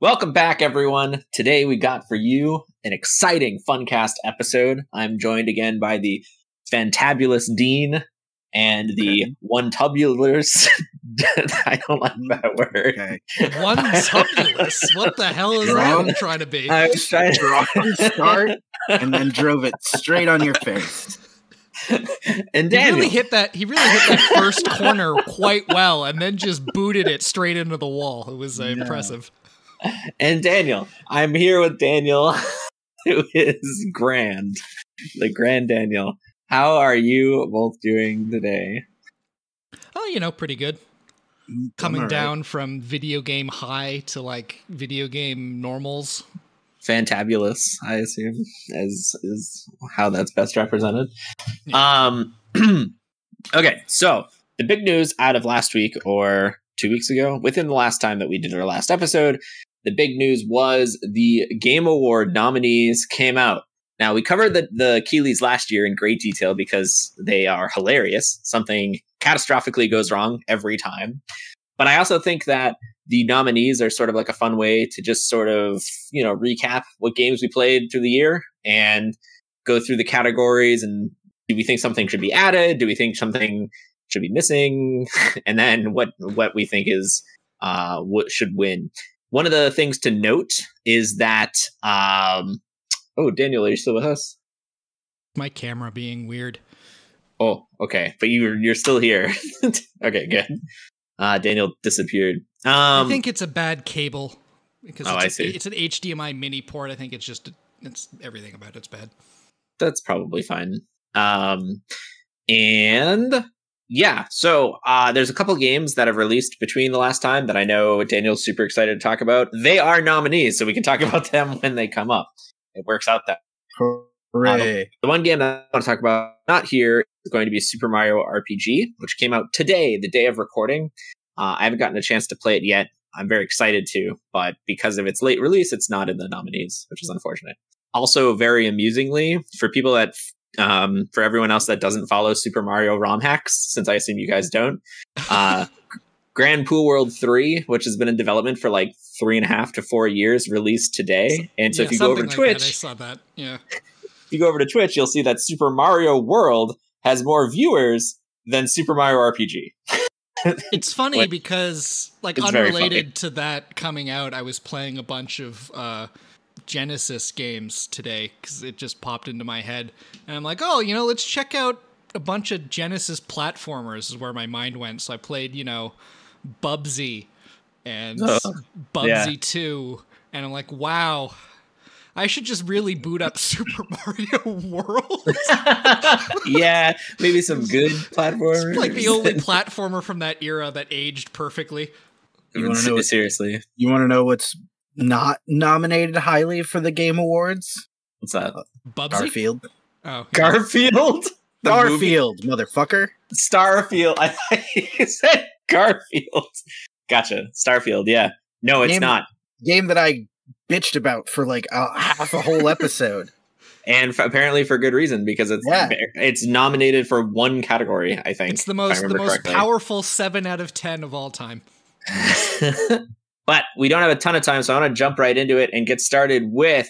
Welcome back, everyone. Today we got for you an exciting Funcast episode. I'm joined again by the fantabulous Dean and the one tubulars. I don't like that word. Okay. One tubulus. What the hell is Wrong. that trying to be? I was trying Wrong to start and then drove it straight on your face. and he really hit that. He really hit that first corner quite well, and then just booted it straight into the wall. It was uh, Yeah. impressive. And Daniel. I'm here with Daniel, who is grand, the grand Daniel. How are you both doing today? Oh, you know, pretty good. Coming all right. down from video game high to like video game normals. Fantabulous, I assume, as is how that's best represented. Um, okay, so the big news out of last week or two weeks ago, within the last time that we did our last episode, the big news was the Game Award nominees came out. Now we covered the the Keighleys last year in great detail because they are hilarious. Something catastrophically goes wrong every time. But I also think that the nominees are sort of like a fun way to just sort of, you know, recap what games we played through the year and go through the categories and do we think something should be added? Do we think something should be missing? and then what what we think is uh what should win. One of the things to note is that um oh Daniel, are you still with us? My camera being weird. Oh, okay. But you're you're still here. okay, good. Uh Daniel disappeared. Um I think it's a bad cable because Oh, it's, a- see. it's an HDMI mini port. I think it's just it's everything about it's bad. that's probably fine. Um, and yeah, so uh, there's a couple games that have released between the last time that I know Daniel's super excited to talk about. They are nominees, so we can talk about them when they come up. It works out that Hooray. the one game that I want to talk about not here is going to be Super Mario RPG, which came out today, the day of recording. Uh, I haven't gotten a chance to play it yet. I'm very excited to, but because of its late release, it's not in the nominees, which is unfortunate. Also, very amusingly, for people that, um, for everyone else that doesn't follow Super Mario ROM hacks, since I assume you guys don't, uh, Grand Poo World 3, which has been in development for like three and a half to four years, released today. And so Yeah, if you go over to like that. Twitch, I saw that. Yeah. if you go over to Twitch, you'll see that Super Mario World has more viewers than Super Mario RPG. It's funny Like, because, like, unrelated to that coming out, I was playing a bunch of uh, Genesis games today because it just popped into my head, and I'm like, oh, you know, let's check out a bunch of Genesis platformers. Is where my mind went. So I played, you know, Bubsy and Ugh, Bubsy yeah. Two, and I'm like, wow. I should just really boot up Super Mario World. yeah, maybe some good platformers. like the only platformer from that era that aged perfectly. You wanna know what- seriously? You want to know what's not nominated highly for the Game Awards? What's that? Uh, Bubsy? Garfield. Oh, yeah. Garfield. The movie? Garfield, motherfucker. Starfield. I thought you said Garfield. Gotcha. Starfield. Yeah. No, it's Name- not. Game that I bitched about for like a, half a whole episode. And f- apparently for good reason because it's Yeah. it's nominated for one category. I think It's the most the most correctly. powerful seven out of ten of all time. But we don't have a ton of time, so I want to jump right into it and get started with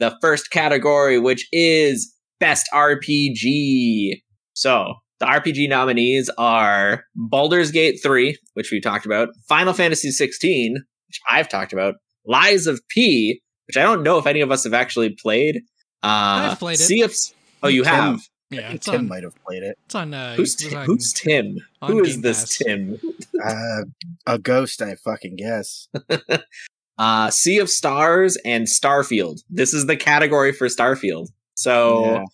the first category, which is Best RPG. So the RPG nominees are Baldur's Gate 3, which we talked about, Final Fantasy 16, which I've talked about, Lies of P, which I don't know if any of us have actually played. Uh, I've played it. Sea of Oh, you Tim- have. I think Tim on. might have played it. It's on. Uh, Who's, it's Tim? on- Who's Tim? on Who is Game this Pass. Tim? Uh, a ghost, I fucking guess. uh, Sea of Stars and Starfield. This is the category for Starfield. So, Yeah.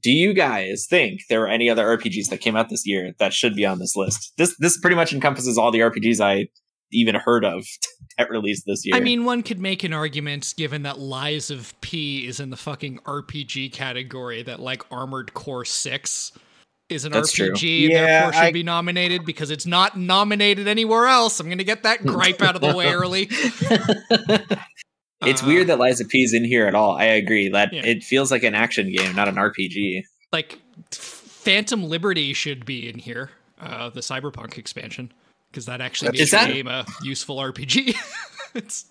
do you guys think there are any other RPGs that came out this year that should be on this list? This this pretty much encompasses all the RPGs I even heard of that released this year. I mean, one could make an argument, given that Lies of P is in the fucking RPG category, that like Armored Core Six is an That's true. RPG, and Yeah, therefore should I- be nominated because it's not nominated anywhere else. I'm gonna get that gripe out of the way early. it's Uh, weird that Lies of P is in here at all. I agree that Yeah. it feels like an action game, not an RPG. like Phantom Liberty should be in here, uh, the Cyberpunk expansion, because that actually makes true. the game a useful RPG. it's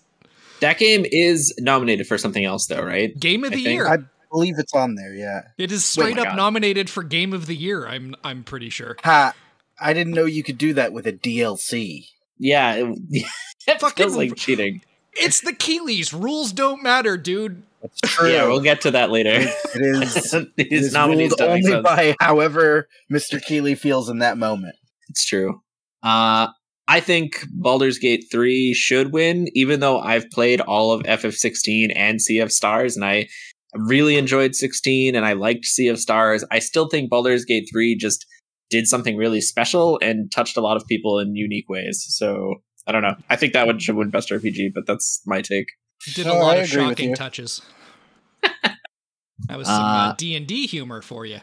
That game is nominated for something else, though, right? Game of the think- year. I believe it's on there. Yeah. it is Oh straight up God. nominated for Game of the Year. I'm I'm pretty sure. Ha! I didn't know you could do that with a DLC. Yeah, it, it Fucking- feels like cheating. It's the Keighleys. Rules don't matter, dude. That's true. Yeah, we'll get to that later. it is. It His is nominees ruled only by however Mr. Keighley feels in that moment. It's true. Uh, I think Baldur's Gate 3 should win, even though I've played all of FF16 and Sea of Stars, and I really enjoyed 16 and I liked Sea of Stars. I still think Baldur's Gate 3 just did something really special and touched a lot of people in unique ways. So I don't know. I think that one should win Best RPG, but that's my take. Did No, a lot I of shocking touches. that was some uh, Uh, D and D humor for you.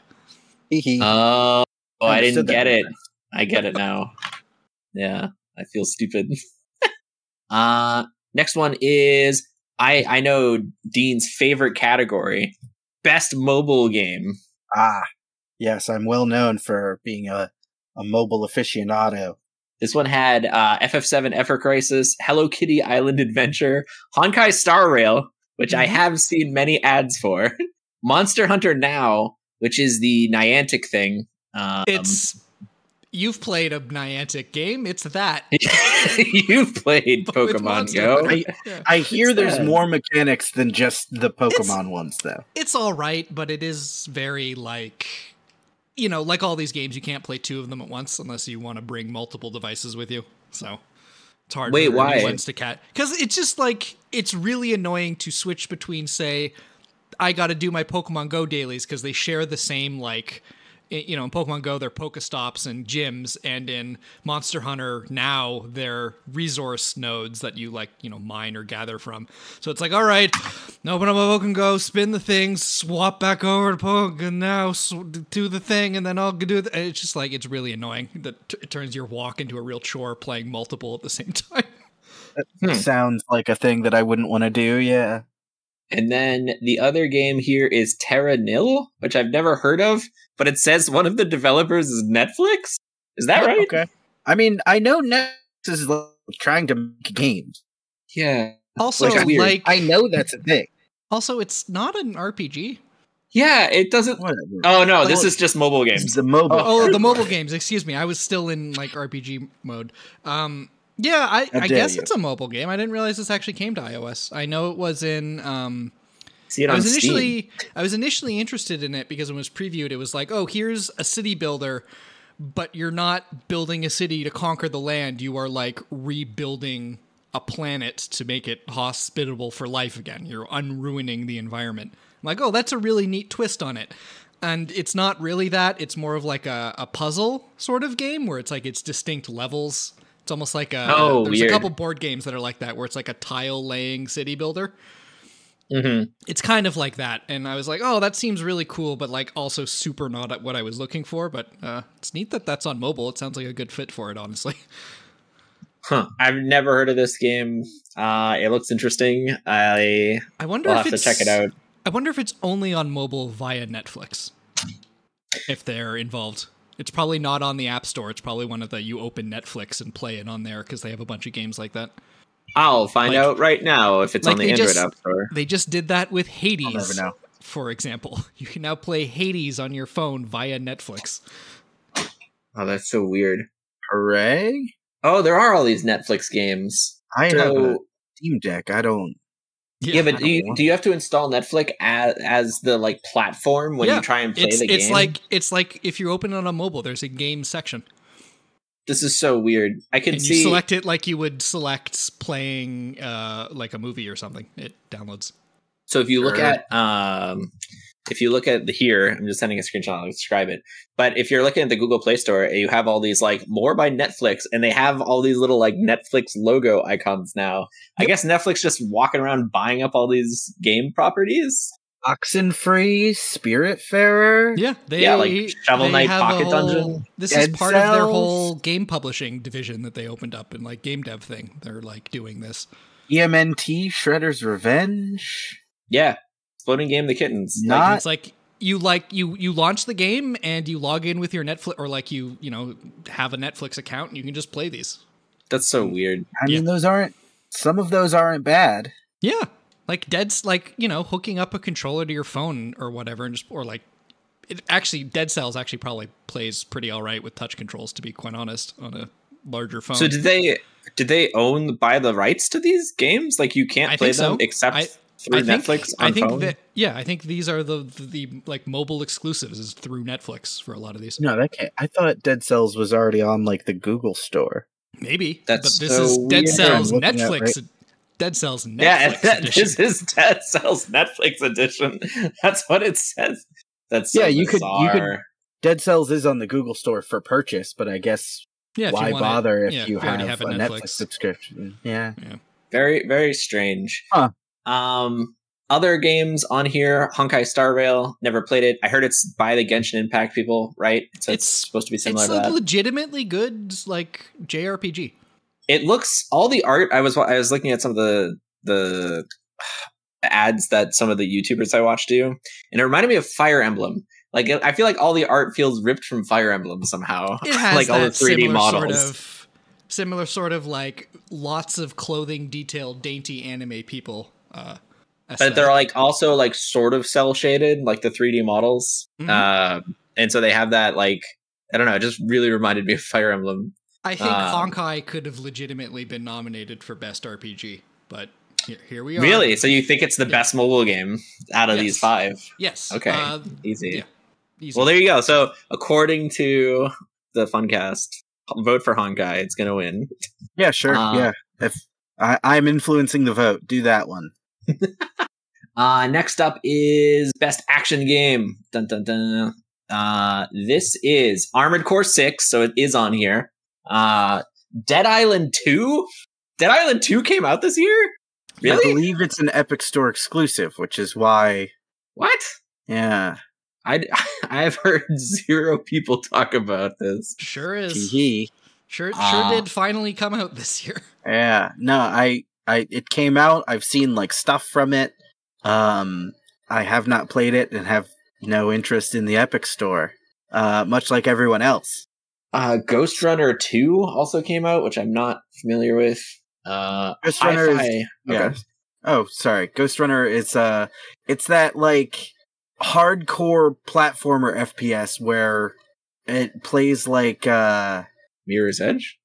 Hee hee. Oh, oh I didn't get it. I get it now. Yeah, I feel stupid. uh next one is I I know Dean's favorite category, best mobile game. ah, yes, I'm well known for being a, a mobile aficionado. This one had uh, FF7 Ever Crisis, Hello Kitty Island Adventure, Honkai Star Rail, which I Mhm. have seen many ads for, Monster Hunter Now, which is the Niantic thing. Um, It's you've played a Niantic game. It's that. you've played Pokemon Go. I, Yeah. I hear It's there's sad. more mechanics than just the Pokemon ones, though. It's all right, but it is very like you know, like all these games, you can't play two of them at once unless you want to bring multiple devices with you. So it's hard. Wait, for why? ones to cat? Because it's just like it's really annoying to switch between, say, I got to do my Pokemon Go dailies because they share the same like. I- You know, in Pokemon Go, they're Pokestops and gyms, and in Monster Hunter now, they're resource nodes that you like, you know, mine or gather from. So it's like, all right, open up my Pokemon Go, spin the thing, swap back over to Pokemon now, sw- do the thing, and then I'll do it. It's just like it's really annoying that t- it turns your walk into a real chore playing multiple at the same time. Hmm. Sounds like a thing that I wouldn't want to do, yeah. And then the other game here is Terra Nil, which I've never heard of, but it says one of the developers is Netflix. Is that right? Okay. I mean, I know Netflix is like, trying to make games. Yeah. Also, Which like, I know that's a thing. also, it's not an RPG. Yeah, it doesn't. Whatever. Oh no, this Oh. is just mobile games. the mobile. Oh, the mobile games. Excuse me. I was still in like RPG mode. Um, yeah, I, I guess you. it's a mobile game. I didn't realize this actually came to iOS. I know it was in. Um, See it I on was Steam. initially I was initially interested in it because when it was previewed, it was like, oh, here's a city builder, but you're not building a city to conquer the land. You are like rebuilding a planet to make it hospitable for life again. You're unruining the environment. I'm like, oh, that's a really neat twist on it. And it's not really that. It's more of like a, a puzzle sort of game where it's like it's distinct levels. It's almost like a Oh, there's weird. a couple board games that are like that where it's like a tile laying city builder Mhm. it's kind of like that and i was like oh that seems really cool but like also super not at what i was looking for but uh, it's neat that that's on mobile it sounds like a good fit for it honestly Huh. I've never heard of this game. Uh, it looks interesting. I i wonder will if have to check it out. i wonder if it's only on mobile via netflix if they're involved it's probably not on the app store it's probably one of the you open netflix and play it on there because they have a bunch of games like that I'll find Like- out right now if it's like on the Android just- App Store. they just did that with I'll hades never know. for example you can now play hades on your phone via netflix Oh, that's so weird. Hooray! Oh, there are all these Netflix games. I have a So Steam Deck. I don't. Yeah, I but don't you, do you have to install Netflix as, as the like platform when Yeah, you try and play it's the it's like it's like if you open it on a mobile, there's a game section, this is so weird. I can and see. you select it like you would select playing uh, like a movie or something. It downloads. So if you look Sure. at um if you look at the here, I'm just sending a screenshot, I'll describe it. But if you're looking at the Google Play Store, you have all these like more by Netflix and they have all these little like Netflix logo icons now. I guess Netflix just walking around buying up all these game properties. Oxenfree, Spiritfarer. Yeah, they Yeah, like Shovel they Knight Pocket whole- Dungeon. This Dead is part of their whole game publishing division that they opened up and like game dev thing. They're like doing this. TMNT, Shredder's Revenge. Yeah. Exploding Game the Kittens. Like, It's like you like you you launch the game and you log in with your Netflix or like you you know have a Netflix account and you can just play these. that's so weird. I mean, those aren't. Some of those aren't bad. Yeah, like Dead's like you know hooking up a controller to your phone or whatever, and just or like it actually Dead Cells actually probably plays pretty all right with touch controls. To be quite honest, on a larger phone. So did they did they own buy the rights to these games? Like you can't I play think so. them except I- through I think, Netflix on I think phone. that yeah, I think these are the, the the like mobile exclusives is through Netflix for a lot of these. No, that can't. I thought Dead Cells was already on like the Google store. Maybe That's but this so is Dead weird. Cells I'm at Netflix. right- Dead Cells Netflix yeah, that, edition. this is Dead Cells Netflix edition. That's what it says. That's so Yeah, you could- you could- Dead Cells is on the Google store for purchase, but I guess yeah, why you wanna- bother if yeah, you already have, a a Netflix. subscription? Yeah. very very strange. Huh. Um, other games on here: Honkai Star Rail. Never played it. I heard it's by the Genshin Impact people, right? So it's, It's- supposed to be similar It's to legitimately good like JRPG. it looks all the art. I was I was looking at some of the the ads that some of the YouTubers I watch do, and it reminded me of Fire Emblem. Like I feel like all the art feels ripped from Fire Emblem somehow. It has like all the 3D similar models. sort of similar sort of like lots of clothing detail, dainty anime people. Uh, but they're like also like sort of cell shaded, like the 3D models. Mhm. Uh, and so they have that like I don't know. It just really reminded me of Fire Emblem. I think um, Honkai could have legitimately been nominated for best RPG, but here, here we are. Really? So you think it's the Yeah. best mobile game out of Yes. these five? Yes. Okay. Uh, Easy. yeah. easy. Well, there you go. So according to the Funcast, vote for Honkai. It's gonna win. Yeah, sure. Uh, yeah. If I, I'm influencing the vote, do that one. Uh, next up is best action game. Dun dun dun. Uh, this is Armored Core Six, so it is on here. Uh, Dead Island Two. Dead Island Two came out this year. Really? I believe it's an Epic Store exclusive, which is why. What? Yeah. I I've heard zero people talk about this. sure is. Hee Sure, sure Ah. did finally come out this year. Yeah. No, I, I, it came out. I've seen like stuff from it. Um, I have not played it and have no interest in the Epic Store. Uh, much like everyone else. Uh, Ghost Runner Two also came out, which I'm not familiar with. Uh, Ghost Runner is- Hi-Fi- Yeah. Oh, sorry. Ghost Runner is uh it's that like hardcore platformer FPS where it plays like uh Mirror's Edge.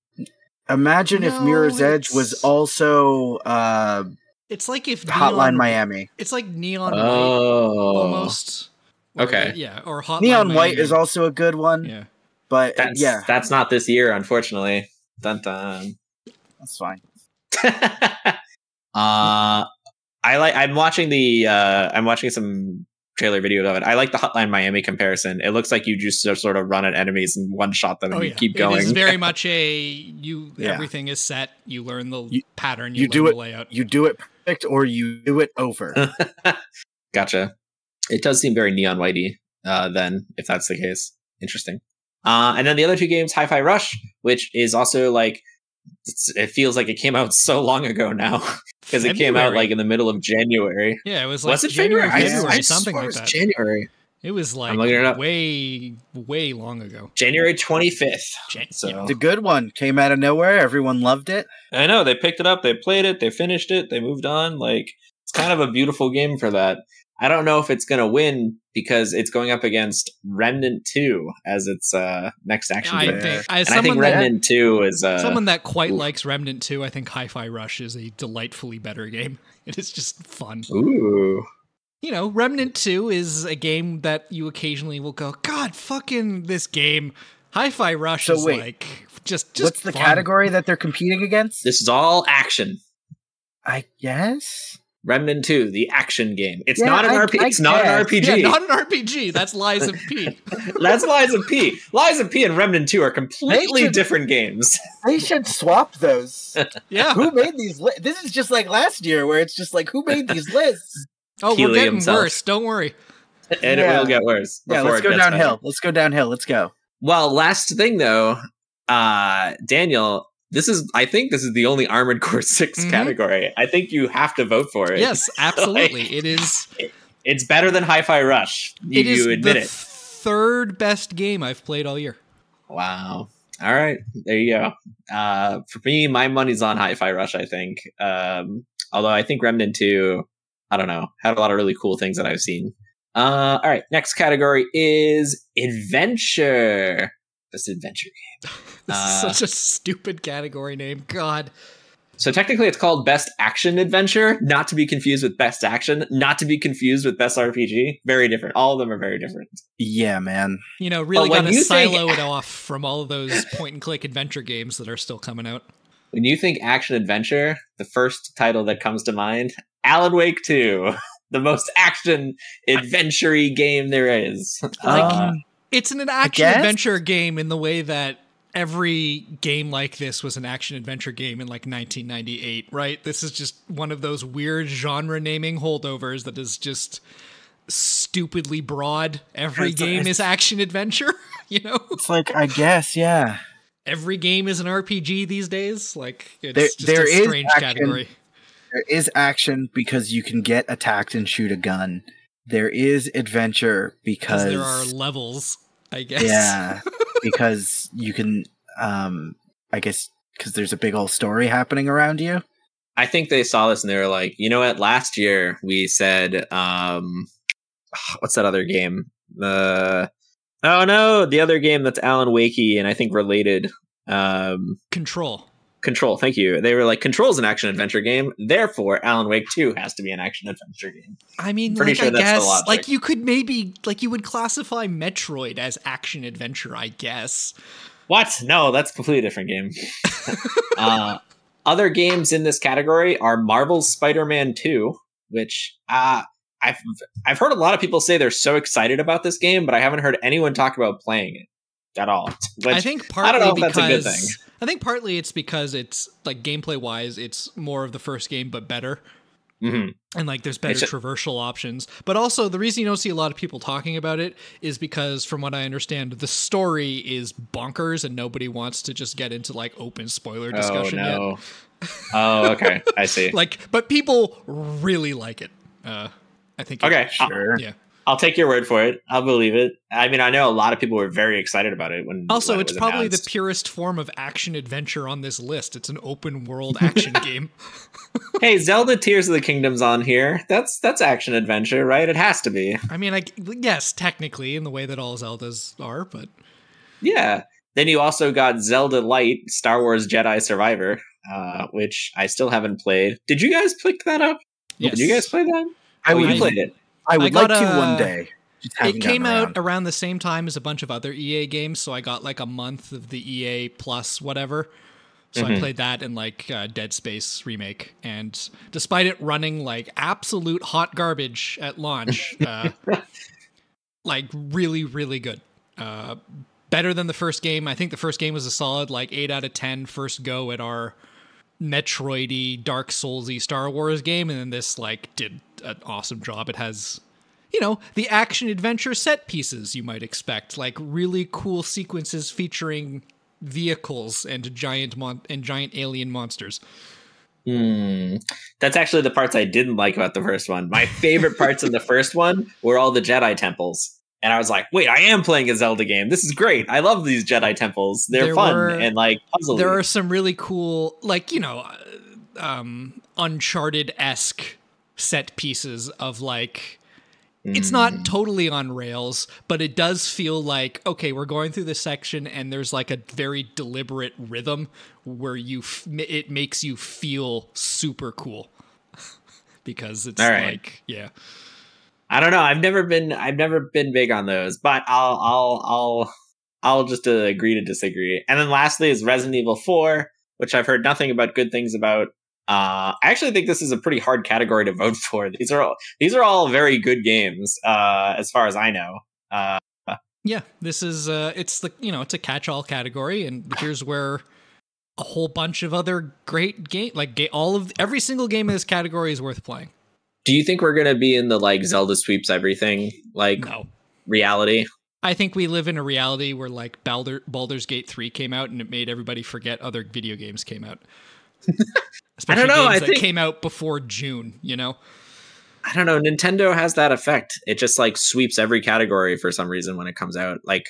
Imagine if Mirror's Edge was also uh It's like if Hotline Neon, Miami. It's like Neon White Oh, almost. Or- Okay. Yeah, or Hotline Neon White Miami. is also a good one, Yeah. but uh, That's yeah, that's not this year, unfortunately. Dun dun. that's fine. uh, I like. I'm watching the. Uh, I'm watching some trailer video of it. I like the Hotline Miami comparison. It looks like you just sort- sort of run at enemies and one shot them and Oh you keep going. It's very much a you. Yeah. Everything is set. You learn the You- pattern. You, you learn do the it- layout. You do it perfect or you do it over. gotcha. It does seem very neon whitey. Uh, then if that's the case, interesting. Uh, and then the other two games, Hi-Fi Rush, which is also like. It's, it feels like it came out so long ago now because it came out like in the middle of January. Yeah, it was like was it January, February? February, I something like it was that. January. It was like looking it up. way, way long ago. January 25th. Jan- So- the good one came out of nowhere. Everyone loved it. I know they picked it up, they played it, they finished it, they moved on. Like it's kind of a beautiful game for that. I don't know if it's going to win because it's going up against Remnant 2 as its uh, next action I game. think as and I think someone that Remnant 2 is uh, someone that quite oof. likes Remnant 2, I think Hi-Fi Rush is a delightfully better game. It is just fun. ooh. You know, Remnant 2 is a game that you occasionally will go, God, fucking this game. Hi-Fi Rush So is wait, like just just What's the fun. category that they're competing against? This is all action. I guess. Remnant 2, the action game. It's Yeah, not an I- RP. I it's not an. RPG. Yeah, not an RPG. That's Lies of P. That's Lies of P. Lies of P and Remnant 2 are completely should- different games. They should swap those. Yeah. who made these? Li- this is just like last year, where it's just like who made these lists? Oh, we're getting himself. worse. Don't worry. and Yeah. it will get worse. Yeah, let's go gets better. downhill. Let's go downhill. Let's go. Well, last thing though, uh, Daniel, this is I think this is the only Armored Core 6 Mhm. category. I think you have to vote for it. Yes, absolutely. it is It's better than Hi-Fi Rush. You, it is you admit the it. third best game I've played all year. Wow. All right, there you go. Uh, for me, my money's on Hi-Fi Rush. I think. Um, Although I think Remnant 2, I don't know, had a lot of really cool things that I've seen. Uh, all right, next category is adventure. Best adventure game. This Uh, is such a stupid category name. God. So technically, it's called best action adventure, not to be confused with best action, not to be confused with best RPG. Very different. All of them are very different. Yeah, man. You know, really got to you think- silo it off from all of those point and click adventure games that are still coming out. When you think action adventure, the first title that comes to mind, Alan Wake 2, the most action adventure game there is. Like, Uh, It's an action adventure game in the way that every game like this was an action adventure game in like 1998, right? This is just one of those weird genre naming holdovers that is just stupidly broad. Every It's- game it's- is action adventure, you know? It's like I guess, yeah. Every game is an RPG these days. Like it's There- just there a is strange action. category. There is action because you can get attacked and shoot a gun. There is adventure Because because there are levels, I guess. yeah, because you can um I guess because there's a big old story happening around you. I think they saw this and they were like, you know what? Last year we said, um, what's that other game? The oh no, the other game that's Alan Wakey and I think related. Um, Control. Control. Thank you. They were like, Control's an action adventure game. Therefore, Alan Wake Two has to be an action adventure game. I mean, Pretty like, sure I that's the guess, logic. like you could maybe, like you would classify Metroid as action adventure, I guess. What? No, that's a completely different game. uh, other games in this category are Marvel's Spider-Man 2, which uh, I've I've heard a lot of people say they're so excited about this game, but I haven't heard anyone talk about playing it at all. Which, I think I partly don't know if because that's a good thing. I think partly it's because it's like gameplay wise, it's more of the first game but better. Mhm. And like there's better traversal options. But also the reason you don't see a lot of people talking about it is because from what I understand, the story is bonkers and nobody wants to just get into like open spoiler Oh discussion yet. no. oh, okay. I see. Like but people really like it. Uh I think Okay, I'll- Sure. yeah. I'll take your word for it. I'll believe it. I mean, I know a lot of people were very excited about it when. Also, when it's was probably announced. the purest form of action adventure on this list. It's an open world action game. hey, Zelda Tears of the Kingdom's on here. That's that's action adventure, right? It has to be. I mean, I yes, technically, in the way that all Zeldas are, but Yeah. Then you also got Zelda Light, Star Wars Jedi Survivor, uh, which I still haven't played. Did you guys pick that up? yes. Did you guys play that? I oh, would you played it. I would I like to one day. It came out around. around the same time as a bunch of other EA games, so I got like a month of the EA plus whatever. So I Mhm. played that and like uh, Dead Space remake, and despite it running like absolute hot garbage at launch, uh, like really, really good. Uh, better than the first game. I think the first game was a solid like eight out of ten first go at our Metroidy, Dark Soulsy Star Wars game, and then this like did an awesome job. It has, you know, the action adventure set pieces you might expect, like really cool sequences featuring vehicles and giant mon- and giant alien monsters. Hmm. That's actually the parts I didn't like about the first one. My favorite parts in the first one were all the Jedi temples. And I was like, wait, I am playing a Zelda game. This is great. I love these Jedi temples. They're There fun were- and like puzzle. There are some really cool, like you know, um, Uncharted esque set pieces of like. It's Mm. not totally on rails, but it does feel like okay, we're going through this section, and there's like a very deliberate rhythm where you f- it makes you feel super cool because it's right. like yeah, I don't know. I've never been. I've never been big on those, but I'll. I'll. I'll. I'll just uh, agree to disagree. And then lastly is Resident Evil Four, which I've heard nothing about good things about. Uh, I actually think this is a pretty hard category to vote for. These are all. These are all very good games, uh, as far as I know. Uh, yeah. This is uh, it's the you know it's a catch all category, and here's where a whole bunch of other great game like ga- all of every single game in this category is worth playing. do you think we're gonna be in the like Zelda sweeps everything like No. reality? I think we live in a reality where like Baldur, Baldur's Gate 3 came out and it made everybody forget other video games came out. Especially know, games I that think- came out before June, you know? I don't know. Nintendo has that effect. It just like sweeps every category for some reason when it comes out. Like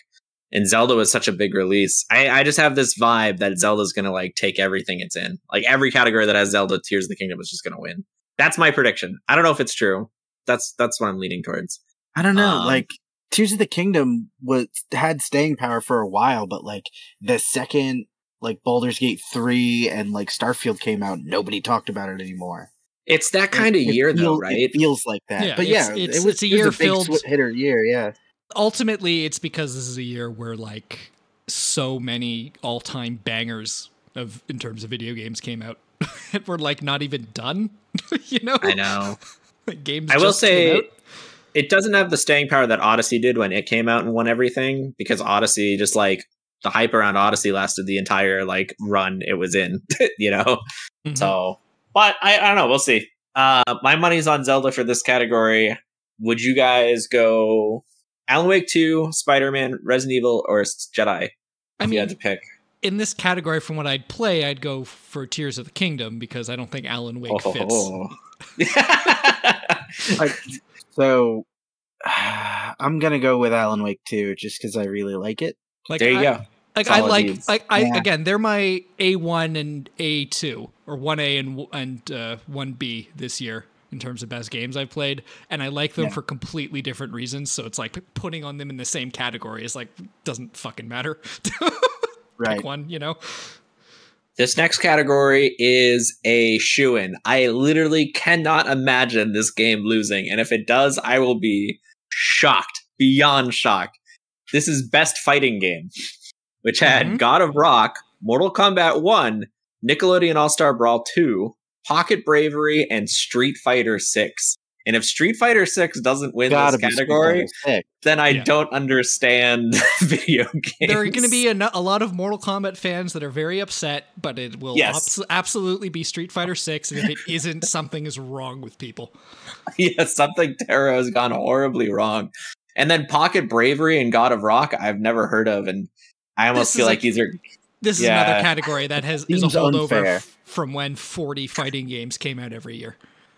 and Zelda was such a big release. I, I just have this vibe that Zelda's gonna like take everything it's in. Like every category that has Zelda, Tears of the Kingdom is just gonna win. That's my prediction. I don't know if it's true. That's that's what I'm leaning towards. I don't know. Um, like Tears of the Kingdom was had staying power for a while, but like the second like Baldur's Gate three and like Starfield came out, nobody talked about it anymore. It's that kind of It- it year though, right? It feels like that. Yeah, but yeah, it's- it was, it's a it was year filled- swi- hitter year. Yeah. ultimately it's because this is a year where like so many all-time bangers of in terms of video games came out and we're like not even done you know I know. Games I will just came say out. it doesn't have the staying power that Odyssey did when it came out and won everything because Odyssey just like the hype around Odyssey lasted the entire like run it was in, you know. Mhm. So, but I, I don't know. We'll see. Uh, my money's on Zelda for this category. Would you guys go Alan Wake 2, Spider Man, Resident Evil, or s- Jedi? i If you had mean to pick. in this category from what i'd play i'd go for tears of the kingdom because i don't think alan wake fits Oh. Like, so I'm gonna go with Alan Wake 2 just because I really like it. Like there you I, go. like i like needs. like i Yeah. again they're my a1 and a2 or 1a and w- and uh, 1b this year in terms of best games i've played and i like them Yeah. for completely different reasons so it's like putting on them in the same category is like doesn't fucking matter Right. pick one you know This next category is a shoe in. I literally cannot imagine this game losing. And if it does, I will be shocked, beyond shocked. This is Best Fighting Game, which had Mhm. God of Rock, Mortal Kombat 1, Nickelodeon All Star Brawl 2, Pocket Bravery, and Street Fighter 6. And if Street Fighter 6 doesn't win Gotta this category, then I Yeah. don't understand video games. there are going to be a, no- a lot of mortal kombat fans that are very upset but it will Yes. abs- absolutely be street fighter 6 and if it isn't something is wrong with people yeah, something Terra has gone horribly wrong. And then Pocket Bravery and God of Rock, I've never heard of, and I almost This feel like like- these are this is another category that has is a holdover f- from when 40 fighting games came out every year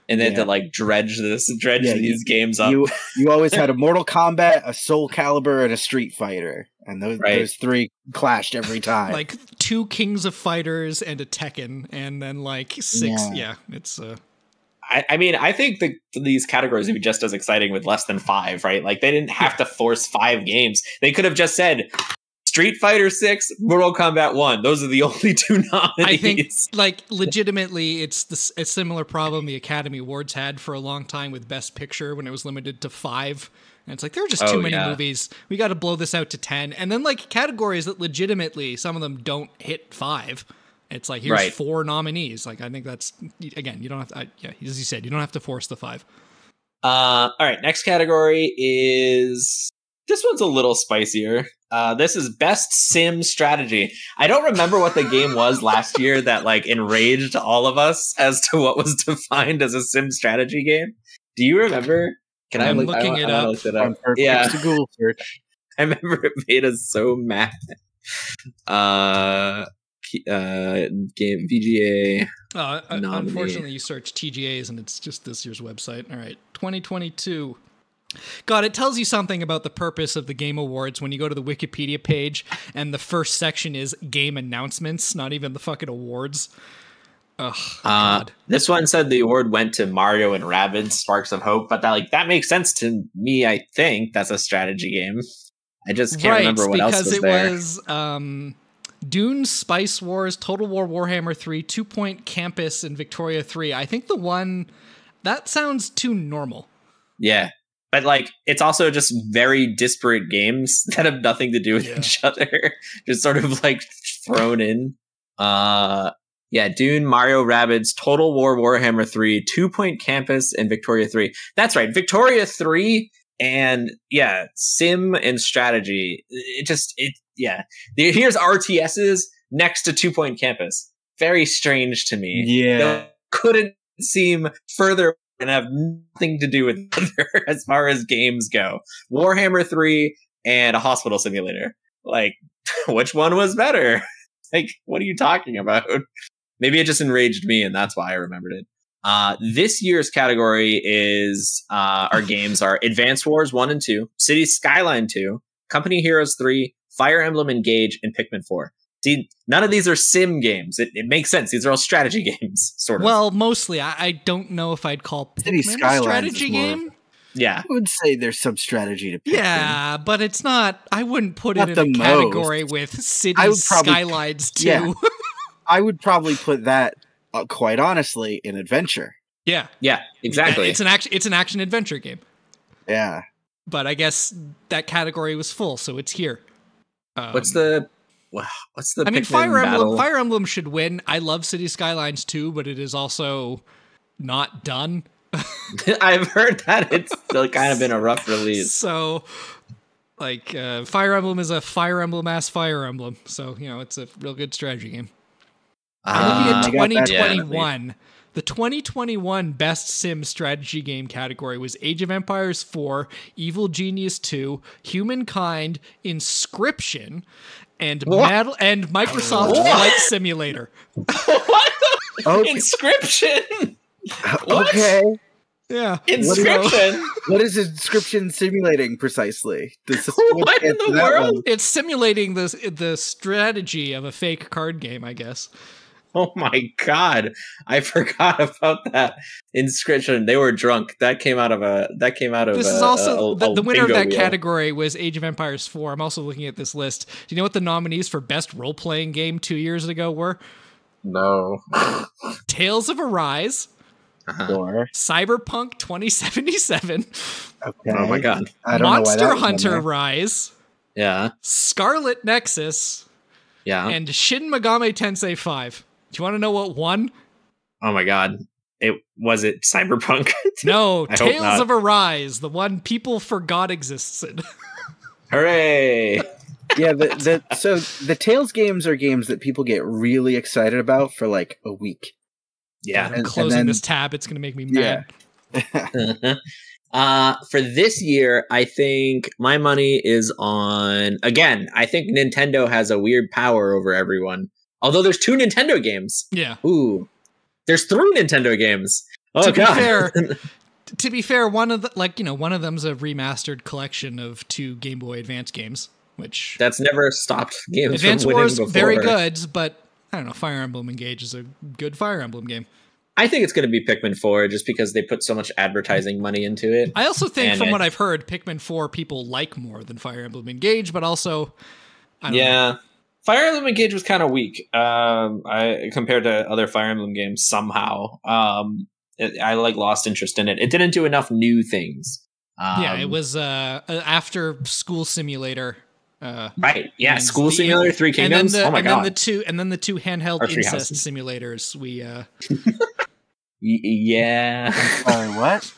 and then Yeah. to like dredge this, dredge Yeah, these games up. You you always had a Mortal Kombat, a Soul Calibur, and a Street Fighter, and those Right. those three clashed every time. like two kings of fighters and a tekken and then like six yeah, Yeah. it's uh I, I mean, I think the, these categories would be just as exciting with less than five, right? Like they didn't have to force five games. They could have just said Street Fighter Six, Mortal Kombat One. Those are the only two nominees. I think, like, legitimately, it's a similar problem the Academy Awards had for a long time with Best Picture when it was limited to five. And it's like, there are just too Oh, many yeah. movies. We got to blow this out to 10. And then, like, categories that legitimately, some of them don't hit five. It's like, here's Right. four nominees. Like, I think that's, again, you don't have to, I, yeah, as you said, you don't have to force the five. Uh, all right, next category is this one's a little spicier. Uh, this is best sim strategy. I don't remember what the game was last year that like enraged all of us as to what was defined as a sim strategy game. Do you remember? Can I I'm look, looking I, it I up. looked it on up. perfect Yeah. Google search. I remember it made us so mad. Uh, K- uh, game VGA. Uh, Nominee. unfortunately, you search TGAs and it's just this year's website. All right, 2022. God, it tells you something about the purpose of the Game Awards when you go to the Wikipedia page and the first section is game announcements, not even the fucking awards. Ugh, Uh, God. this one said the award went to Mario and Rabbids Sparks of Hope, but that like that makes sense to me. I think that's a strategy game. I just can't right, remember what else was it there. was um, Dune, Spice Wars, Total War Warhammer 3, Two Point Campus, and Victoria 3. I think the one that sounds too normal. Yeah. But like it's also just very disparate games that have nothing to do with Yeah. each other. just sort of like thrown in. Uh yeah, Dune, Mario Rabbids, Total War Warhammer 3, Two Point Campus, and Victoria 3. That's right. Victoria 3 and yeah, Sim and strategy. It just it yeah. Here's RTSs next to Two Point Campus. Very strange to me Yeah. couldn't seem further and have nothing to do with other as far as games go. Warhammer 3 and a hospital simulator. Like, which one was better? Like, what are you talking about? Maybe it just enraged me and that's why I remembered it. Uh, this year's category is uh, our games are Advance Wars 1 and 2, City Skyline 2, Company Heroes 3, Fire Emblem Engage, and Pikmin 4. See, none of these are sim games. It, it makes sense. These are all strategy games, sort of. Well, mostly. I, I don't know if I'd call City Pikmin a strategy is more- game. yeah. I would say there's some strategy to Pikmin. Yeah, but it's not. I wouldn't put Not it in a the category with City I would probably- Skylines too. yeah. I would probably put that, uh, quite honestly, in adventure. yeah, Yeah, exactly. It's an action. It's an action adventure game. Yeah. But I guess that category was full, so it's here. Um, what's the wow, what's the I mean, Pikmin Fire Emblem. battle? Fire Emblem should win. I love City Skylines too, but it is also not done. I've heard that it's still kind of been a rough release. So, like, uh, Fire Emblem is a Fire Emblem ass Fire Emblem. So you know, it's a real good strategy game. Uh, I at got that 2021, the 2021 Best Sim Strategy Game category was Age of Empires 4, Evil Genius 2, Humankind, Inscryption, and What? Metal and Microsoft What? Flight Simulator. what the Okay. inscryption? What? Okay. Yeah. Inscryption? What is inscryption simulating precisely? Does this What in the world? one? It's simulating the the strategy of a fake card game, I guess. Oh my god. I forgot about that inscryption. They were drunk. That came out of a that came out of This a, is also a- the, a the winner of that wheel. category was Age of Empires 4. I'm also looking at this list. Do you know what the nominees for best role playing game 2 years ago were? No. Tales of Arise, Uh-huh. Or, Cyberpunk 2077, okay. Oh my god. I don't know why that Monster was Hunter. Rise, Yeah. Scarlet Nexus, Yeah. and Shin Megami Tensei 5. Do you want to know what won? oh my god. It was it Cyberpunk. No, I Tales not. of Arise, the one people forgot existed. Hooray. yeah, the, the so the Tales games are games that people get really excited about for like a week. Yeah. I'm and closing then- this tab. It's going to make me Yeah. mad. uh for this year i think my money is on again i think nintendo has a weird power over everyone although there's two nintendo games Yeah. ooh there's three nintendo games oh To be god fair, To be fair, one of the like you know one of them's a remastered collection of two Game Boy Advance games, which that's never stopped games Advance from winning Wars before. very good, but I don't know. Fire Emblem Engage is a good Fire Emblem game. i think it's going to be pikmin 4 just because they put so much advertising money into it I also think, And from it- what I've heard, Pikmin Four people like more than Fire Emblem Engage, but also I don't know. Yeah fire emblem engage was kind of weak um i compared to other fire emblem games somehow um it, i like lost interest in it it didn't do enough new things um, yeah, it was uh, a after school simulator. Uh, right yeah school the- simulator three and then kingdoms the, oh my and god then the two and then the two handheld incest Houses. simulators. We uh, yeah Sorry, what?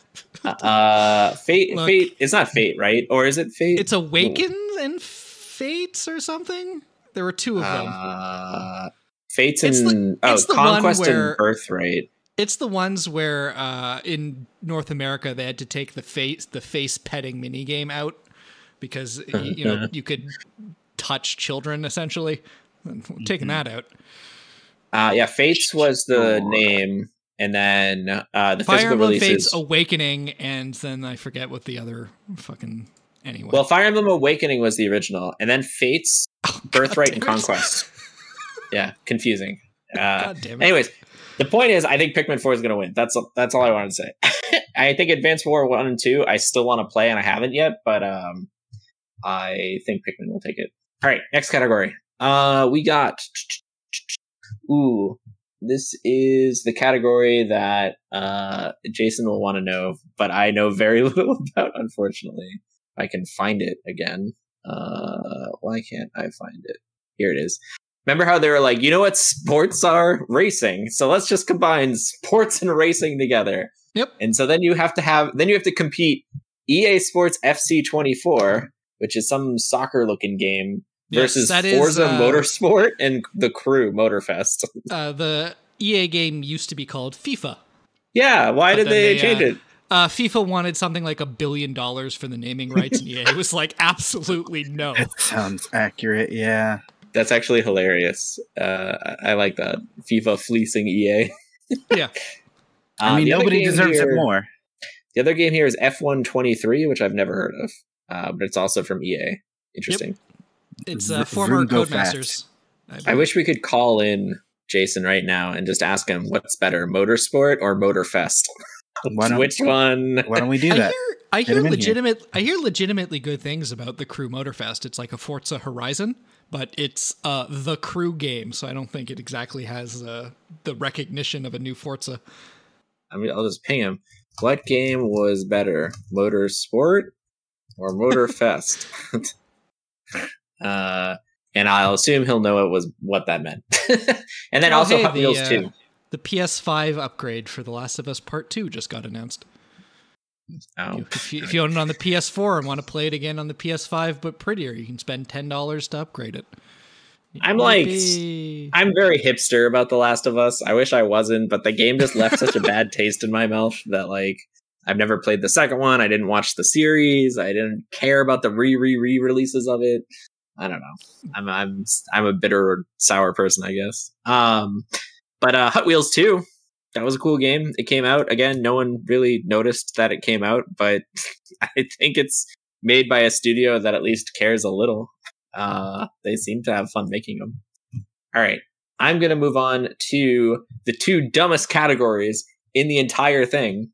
uh fate Look. fate it's not fate right or is it fate it's Awakens and Fates or something. There were two of them. uh fates It's and the- oh it's the conquest where- and birthright It's the ones where uh, in North America they had to take the face the face petting mini game out because you know you could touch children essentially. Taking that out. uh yeah fates was the name and then uh the Fire physical Emblem releases Fates Awakening, and then I forget what the other fucking anyway. Well, Fire Emblem Awakening was the original, and then Fates, Birthright, and. Conquest. yeah, confusing. Uh, God damn it. anyways, the point is, I think Pikmin Four is going to win. That's that's all I wanted to say. I think Advance War One and Two, I still want to play, and I haven't yet, but um, I think Pikmin will take it. All right, next category. Uh, we got. Ooh, this is the category that uh Jason will want to know, but I know very little about, unfortunately. I can find it again. Uh, why can't I find it? Here it is. Remember how they were like, you know what sports are? Racing. So let's just combine sports and racing together. Yep. And so then you have to have, then you have to compete EA Sports FC 24, which is some soccer looking game, Yes, versus is, Forza uh, Motorsport and the Crew Motorfest. uh, the EA game used to be called FIFA. yeah. Why But did they, they, change uh, it? Uh, FIFA wanted something like a billion dollars for the naming rights, and EA was like, absolutely no. That sounds accurate. Yeah. That's actually hilarious. Uh, I I like that. FIFA fleecing EA. Yeah. I Uh, mean, the nobody deserves here- it more. The other game here is F123, which I've never heard of, uh, but it's also from EA. Interesting. It's uh, former Vroom go Codemasters. I wish we could call in Jason right now and just ask him what's better, Motorsport or Motorfest? Why don't- Which one? Why don't we do I that? hear, I hear him in here. legitimate. I hear legitimately good things about the Crew Motorfest. It's like a Forza Horizon, but it's uh, the Crew game, so I don't think it exactly has uh, the recognition of a new Forza. I mean, I'll just ping him. What game was better, Motorsport or Motorfest? uh, and I'll assume he'll know it was what that meant. and then Oh, also hey, Hot Wheels uh, too. The PS5 upgrade for The Last of Us Part Two just got announced. Oh. If you, if you own it on the PS4 and want to play it again on the PS5 but prettier, you can spend ten dollars to upgrade it. I'm like- be- I'm very hipster about The Last of Us. I wish I wasn't, but the game just left such a bad taste in my mouth that like I've never played the second one. I didn't watch the series. I didn't care about the re re re releases of it. I don't know. I'm I'm I'm a bitter sour person, I guess. Um, but uh, Hot Wheels 2, that was a cool game. It came out again. No one really noticed that it came out, but I think it's made by a studio that at least cares a little. Uh, they seem to have fun making them. All right. I'm going to move on to the two dumbest categories in the entire thing,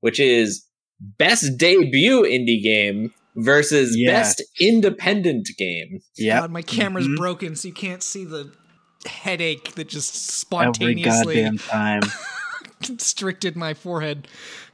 which is best debut indie game versus Yes. best independent game. Yeah. God, my camera's Mhm. broken, so you can't see the headache that just Every spontaneously goddamn time. constricted my forehead.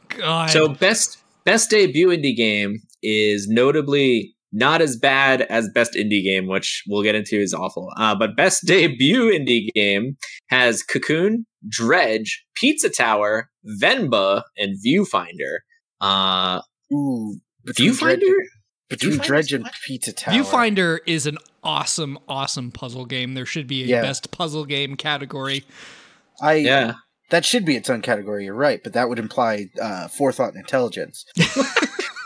God. So best best debut indie game is notably not as bad as best indie game, which we'll get into is awful. Uh, but best debut indie game has Cocoon, Dredge, Pizza Tower, Venba, and Viewfinder. Uh, Ooh. Between Viewfinder? Dredge, between Viewfinder's Dredge and what? Pizza Tower. Viewfinder is an awesome, awesome puzzle game. There should be a Yeah. best puzzle game category. I Yeah. that should be its own category. You're right, but that would imply uh, forethought and intelligence.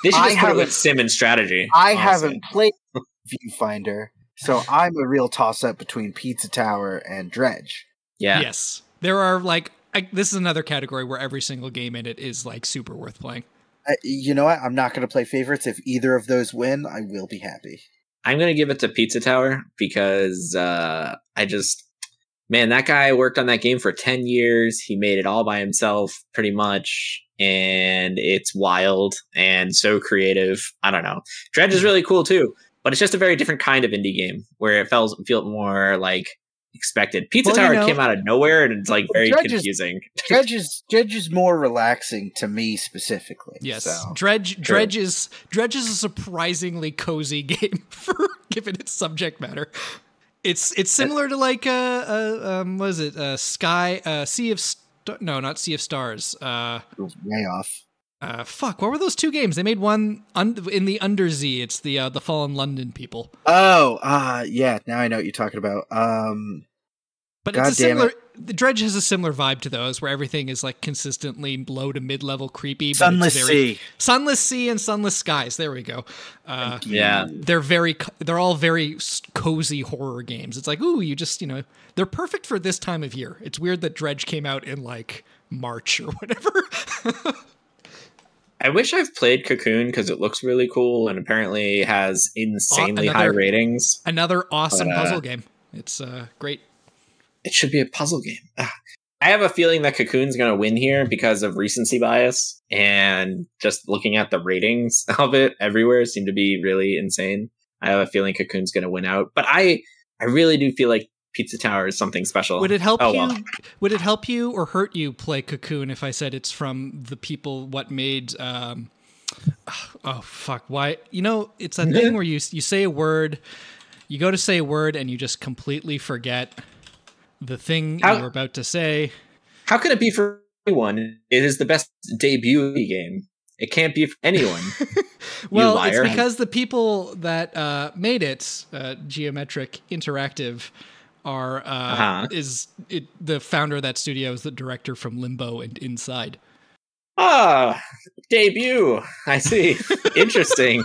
They should I just put it with haven't- sim and strategy. I honestly. haven't played Viewfinder, so I'm a real toss up between Pizza Tower and Dredge. Yeah. Yes. There are like I, this is another category where every single game in it is like super worth playing. Uh, you know what? I'm not going to play favorites. If either of those win, I will be happy. I'm gonna give it to Pizza Tower because uh, I just man, that guy worked on that game for ten years. He made it all by himself, pretty much, and it's wild and so creative. I don't know. Dredge is really cool too, but it's just a very different kind of indie game where it felt felt more like expected. Pizza Well, you Tower know- came out of nowhere and it's like very Dredge is- confusing. Dredge is Dredge is more relaxing to me specifically. Yes. so. Dredge Dredge is Dredge is a surprisingly cozy game for given its subject matter. It's it's similar to like uh, uh um what is it? Uh Sky uh Sea of St- no, not Sea of Stars. Uh way off. Uh fuck, what were those two games? They made one un- in the under Z. It's the uh, the Fallen London people. Oh, uh yeah. Now I know what you're talking about. Um, But God it's a damn similar. The Dredge has a similar vibe to those, where everything is like consistently low to mid level creepy. But Sunless it's very, Sea. Sunless Sea and Sunless Skies. There we go. Uh, Yeah. they're very. They're all very cozy horror games. It's like, ooh, you just you know, they're perfect for this time of year. It's weird that Dredge came out in like March or whatever. I wish I've played Cocoon because it looks really cool and apparently has insanely high another- ratings. Another awesome But, uh, puzzle game. It's uh, great. it should be a puzzle game. Ah. I have a feeling that Cocoon's going to win here because of recency bias and just looking at the ratings of it everywhere seem to be really insane. I have a feeling Cocoon's going to win out, but I I really do feel like Pizza Tower is something special. Would it help Oh, you? well. Would it help you or hurt you play Cocoon if I said it's from the people what made? Um, oh fuck! Why? You know, it's a thing where you you say a word, you go to say a word, and you just completely forget the thing How- you were about to say. How can it be for anyone? It is the best debut game. It can't be for anyone. Well, it's because the people that uh, made it, uh, Geometric Interactive, are uh, Uh-huh. is it, the founder of that studio is the director from Limbo and Inside. Ah, debut. I see. Interesting.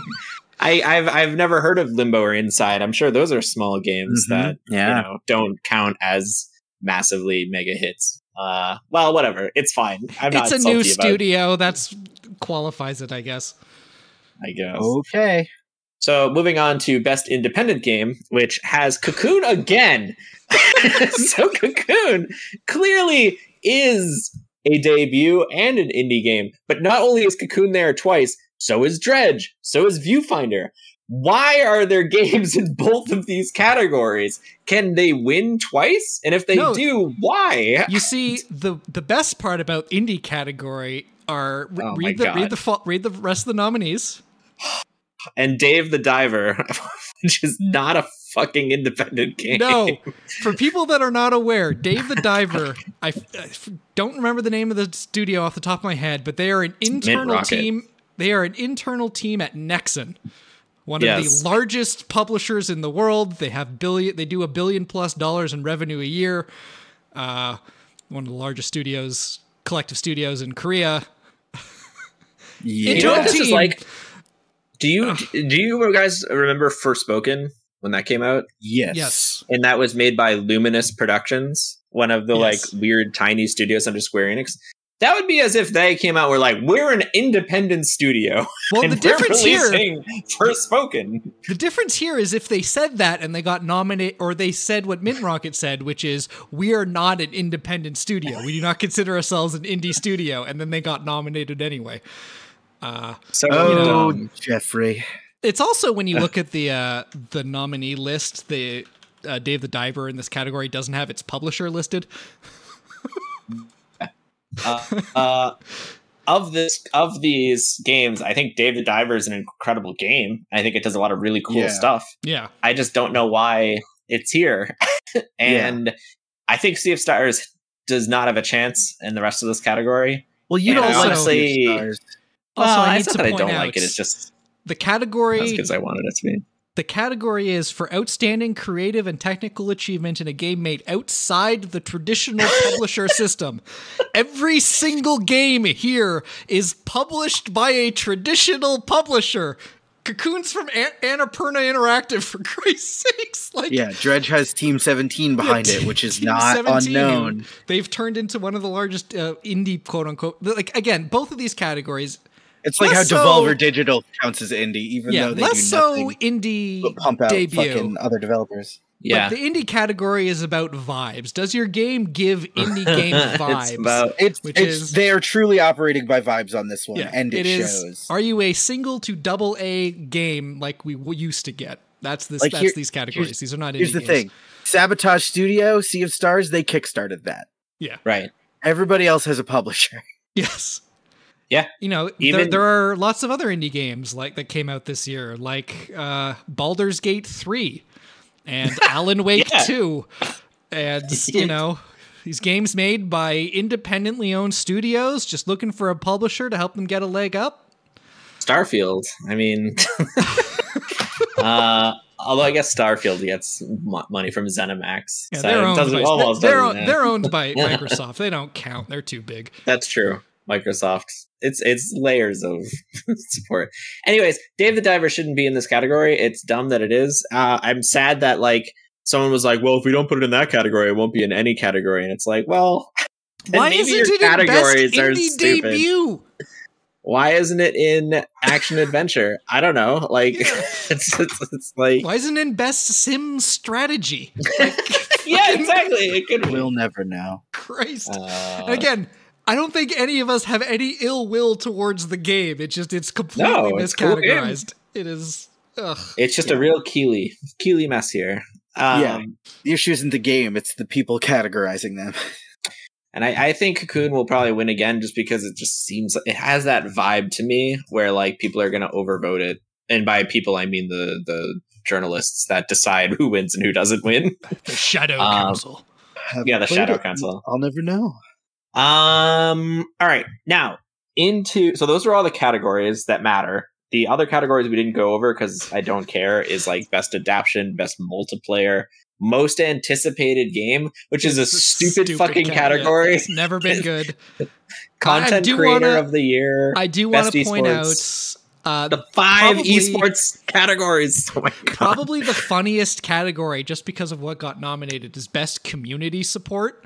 I, I've I've never heard of Limbo or Inside. I'm sure those are small games Mhm. that Yeah. you know don't count as massively mega hits. Uh, well, whatever. It's fine. I'm not. it's a new salty about it, studio. That's qualifies it, I guess. I guess. Okay. So moving on to best independent game, which has Cocoon again. so Cocoon clearly is a debut and an indie game, but not only is Cocoon there twice, so is Dredge, so is Viewfinder. Why are there games in both of these categories? Can they win twice? And if they No. do, why? You see, the the best part about indie category are re- Oh read the God. read the read the rest of the nominees. And Dave the Diver, which is not a fucking independent game. No, for people that are not aware, Dave the Diver. I don't remember the name of the studio off the top of my head, but they are an internal team. They are an internal team at Nexon, one of the largest publishers in the world. They have billion. They do a billion plus dollars in revenue a year. Uh, one of the largest studios, collective studios in Korea. Yeah. You know what this is team. like? Do you do you guys remember Forspoken when that came out? yes. Yes. And that was made by Luminous Productions, one of the Yes. like weird tiny studios under Square Enix. That would be as if they came out. We're like, we're an independent studio, Well, and the difference we're here, Forspoken. the difference here is if they said that and they got nominated, or they said what Mint Rocket said, which is we are not an independent studio. We do not consider ourselves an indie studio, and then they got nominated anyway. So Oh, um, Jeffrey. It's also when you look at the uh, the nominee list, the uh, Dave the Diver in this category doesn't have its publisher listed. uh, uh, of this of these games, I think Dave the Diver is an incredible game. I think it does a lot of really cool Yeah. stuff. Yeah, I just don't know why it's here. and I think Sea of Stars does not have a chance in the rest of this category. Well, you And don't I like honestly- Sea of Stars. Also, Well, I need it's not to that I point don't out like it. It's just the as category. good as I wanted it to be. The category is for outstanding creative and technical achievement in a game made outside the traditional publisher system. Every single game here is published by a traditional publisher. Cocoons from An- Annapurna Interactive, for Christ's sakes! Like, Yeah, Dredge has Team 17 behind Yeah, it, which is Team not 17, unknown. They've turned into one of the largest uh, indie quote unquote. Like again, both of these categories. It's like how Less so- Devolver Digital counts as indie, even yeah, though they less do so nothing indie but pump out debut. fucking other developers. Yeah. But the indie category is about vibes. Does your game give indie game vibes? it's about It's Which it's is- they are truly operating by vibes on this one, yeah, and it, is. shows. Are you a single to double A game like we used to get? That's this. Like, that's here- these categories. These are not. Indie Here's the games. thing: Sabotage Studio, Sea of Stars, they kickstarted that. Yeah. Right. Everybody else has a publisher. Yes. Yeah. You know, there, Even- there are lots of other indie games like that came out this year, like uh, Baldur's Gate three and Alan Wake Yeah. two, and you know. These games made by independently owned studios, just looking for a publisher to help them get a leg up. Starfield. I mean, uh, although I guess Starfield gets mo- money from ZeniMax. Yeah, so they're owned by they're, uh, they're owned by Microsoft. They don't count. They're too big. That's true. Microsoft. It's it's layers of support. Anyways, Dave the Diver shouldn't be in this category. It's dumb that it is. Uh, I'm sad that like someone was like, "Well, if we don't put it in that category, it won't be in any category." And it's like, well, Why maybe isn't your it in best categories are indie stupid. debut? Why isn't it in action adventure? I don't know. Like, Yeah. it's, it's it's like, Why isn't it in best sim strategy? yeah, exactly. It could. We'll never know. Christ. Uh, again, I don't think any of us have any ill will towards the game. It's just it's completely No, it's a cool It is. Ugh. it's just a real Keighley Keighley mess here. Um, Yeah. The issue isn't the game; it's the people categorizing them. And I, I think Cocoon will probably win again just because it just seems it has that vibe to me where like people are gonna overvote it. And by people I mean the the journalists that decide who wins and who doesn't win. The Shadow Um, Council. Haven't Yeah, the Shadow it. Council. I'll never know. Um all right. Now into so those are all the categories that matter. The other categories we didn't go over because I don't care is like best adaptation, best multiplayer, most anticipated game, which is a It's stupid, fucking cat- category. it's never been good. Content creator wanna- of the year. I do want to point esports. out uh, the five Probably- esports categories. Oh probably the funniest category just because of what got nominated is best community support.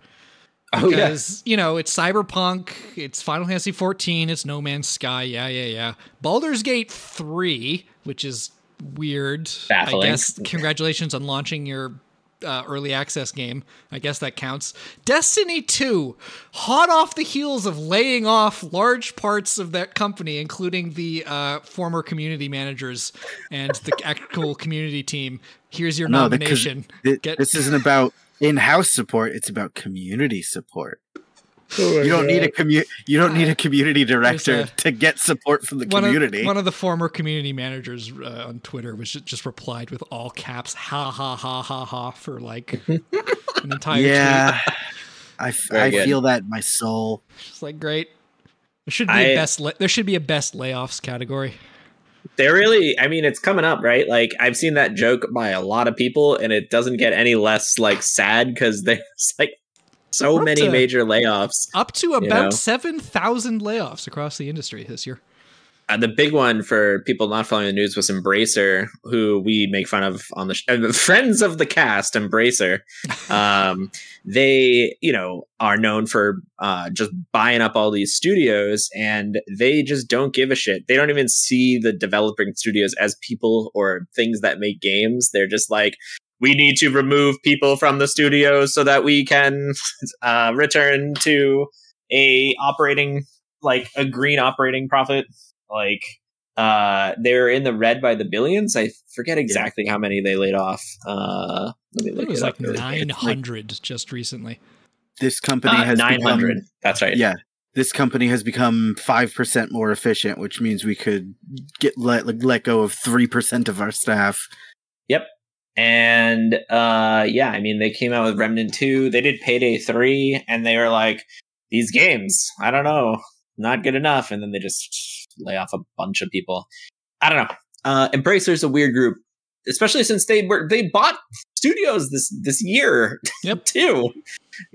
Oh yeah, because you know it's Cyberpunk, it's Final Fantasy 14, it's No Man's Sky, yeah, yeah, yeah. Baldur's Gate 3, which is weird. Baffling. I guess congratulations on launching your uh, early access game. I guess that counts. Destiny 2, hot off the heels of laying off large parts of that company, including the uh, former community managers and the actual community team. Here's your No, because nomination. Th- Get- this isn't about in-house support; it's about community support. you don't need a commu- You don't need a community director a- to get support from the one community. Of, one of the former community managers uh, on Twitter was just, just replied with all caps, ha ha ha ha ha, for like an entire yeah, I, f- Very I good. feel that in my soul. It's like great. There should be a I- best. La- there should be a best layoffs category. They're really, I mean, it's coming up, right? Like, I've seen that joke by a lot of people, and it doesn't get any less, like, sad because there's, like, so many to- major layoffs. Up to about seven thousand layoffs across the industry this year. Uh, the big one for people not following the news was Embracer, who we make fun of on the sh- uh, friends of the cast. Embracer, um, they you know are known for uh, just buying up all these studios, and they just don't give a shit. They don't even see the developing studios as people or things that make games. They're just like. We need to remove people from the studios so that we can uh, return to a operating like a green operating profit like uh they're in the red by the billions. I forget exactly how many they laid off. Uh let me look It was it like up really quick. nine hundred just recently. This company Uh, has 900 become- that's right. Yeah, this company has become five percent more efficient, which means we could get let like, let go of three percent of our staff. Yep. And uh yeah i mean they came out with remnant 2 they did payday 3 and they were like these games i don't know not good enough. And then they just lay off a bunch of people. I don't know. Uh embracer's a weird group especially since they were they bought studios this this year Yep. too.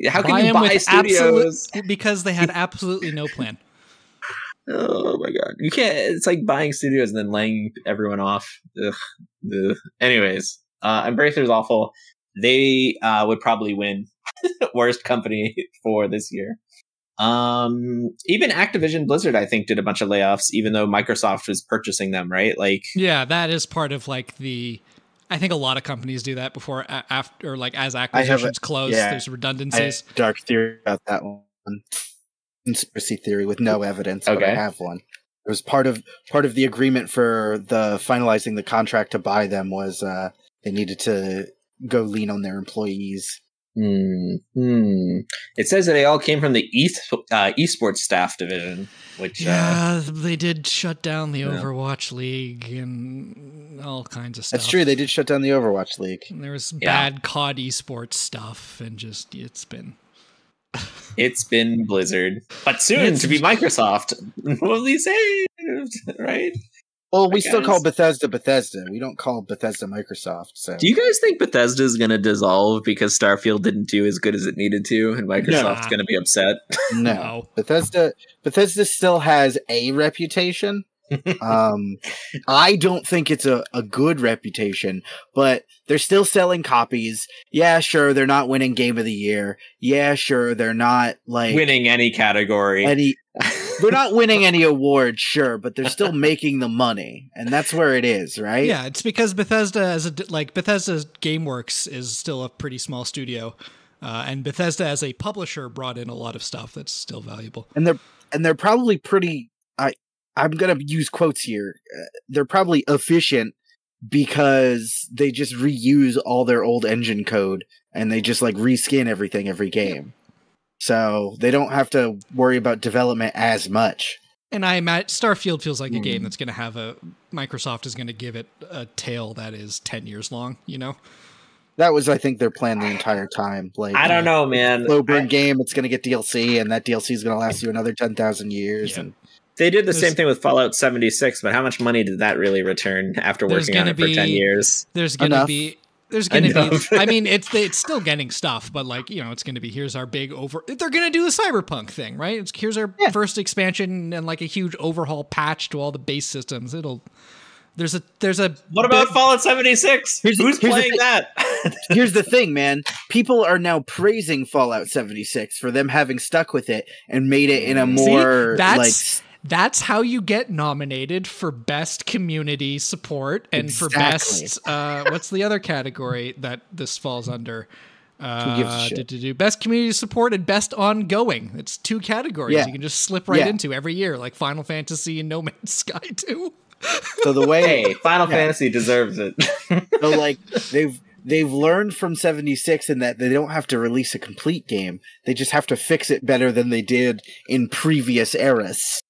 How can Buy you 'em buy studios? absolute- because they had absolutely no plan. oh my god. You can't it's like buying studios and then laying everyone off. Ugh. Ugh. anyways uh embracer's awful. They uh would probably win. Worst company for this year um even activision blizzard i think did a bunch of layoffs even though microsoft was purchasing them right like Yeah, that is part of like the. I think a lot of companies do that before a- after like as have a- acquisitions close. yeah. There's I redundancies. have a dark theory about that one. Conspiracy theory with no evidence, but I Okay. have one. It was part of part of the agreement for the finalizing the contract to buy them was uh they needed to go lean on their employees. Hmm, hmm. it says that they all came from the east uh esports staff division which uh, Yeah, they did shut down the Yeah. Overwatch League and all kinds of stuff. That's true. They did shut down the Overwatch League. And there was Yeah. bad COD esports stuff, and just it's been It's been Blizzard, but soon It's- to be Microsoft. Will be saved, right? Well, we still call Bethesda Bethesda. We don't call Bethesda Microsoft. So Do you guys think Bethesda is going to dissolve because Starfield didn't do as good as it needed to, and Microsoft's Nah. going to be upset? no. no. Bethesda Bethesda still has a reputation. um I don't think it's a, a good reputation, but they're still selling copies. Yeah, sure, they're not winning game of the year. Yeah, sure, they're not like Winning any category. any they're not winning any awards, sure, but they're still making the money. And that's where it is, right? Yeah, it's because Bethesda as a like Bethesda's GameWorks is still a pretty small studio, uh, and Bethesda as a publisher brought in a lot of stuff that's still valuable. and they're and they're probably pretty i i'm gonna use quotes here uh, they're probably efficient because they just reuse all their old engine code and they just like reskin everything every game so they don't have to worry about development as much And I imagine Starfield feels like a game Hmm. that's going to have a Microsoft is going to give it a tail that is ten years long. You know, that was i think their plan the entire time like I don't know, man. slow burn I- game it's gonna get dlc and that dlc is gonna last you another 10000 years Yeah. and they did the There's- same thing with Fallout 76, but how much money did that really return after working on gonna it for 10 years? there's going to be. There's going to be. I mean, it's it's still getting stuff, but like you know, it's going to be here's our big over. They're going to do the cyberpunk thing, right? It's here's our Yeah. first expansion and like a huge overhaul patch to all the base systems. It'll there's a there's a What about big- Fallout 76? Here's Who's here's playing thing. that? Here's the thing, man. People are now praising Fallout 76 for them having stuck with it and made it in a See? more That's- like s- that's how you get nominated for best community support and for best uh, what's the other category that this falls under uh, gives a shit? do- do- do. best community support and best ongoing it's two categories Yeah. you can just slip right Yeah. into every year like final fantasy and no man's sky 2 So the way Hey, Final Yeah. Fantasy deserves it. so like they've they've learned from 76 in that they don't have to release a complete game. They just have to fix it better than they did in previous eras.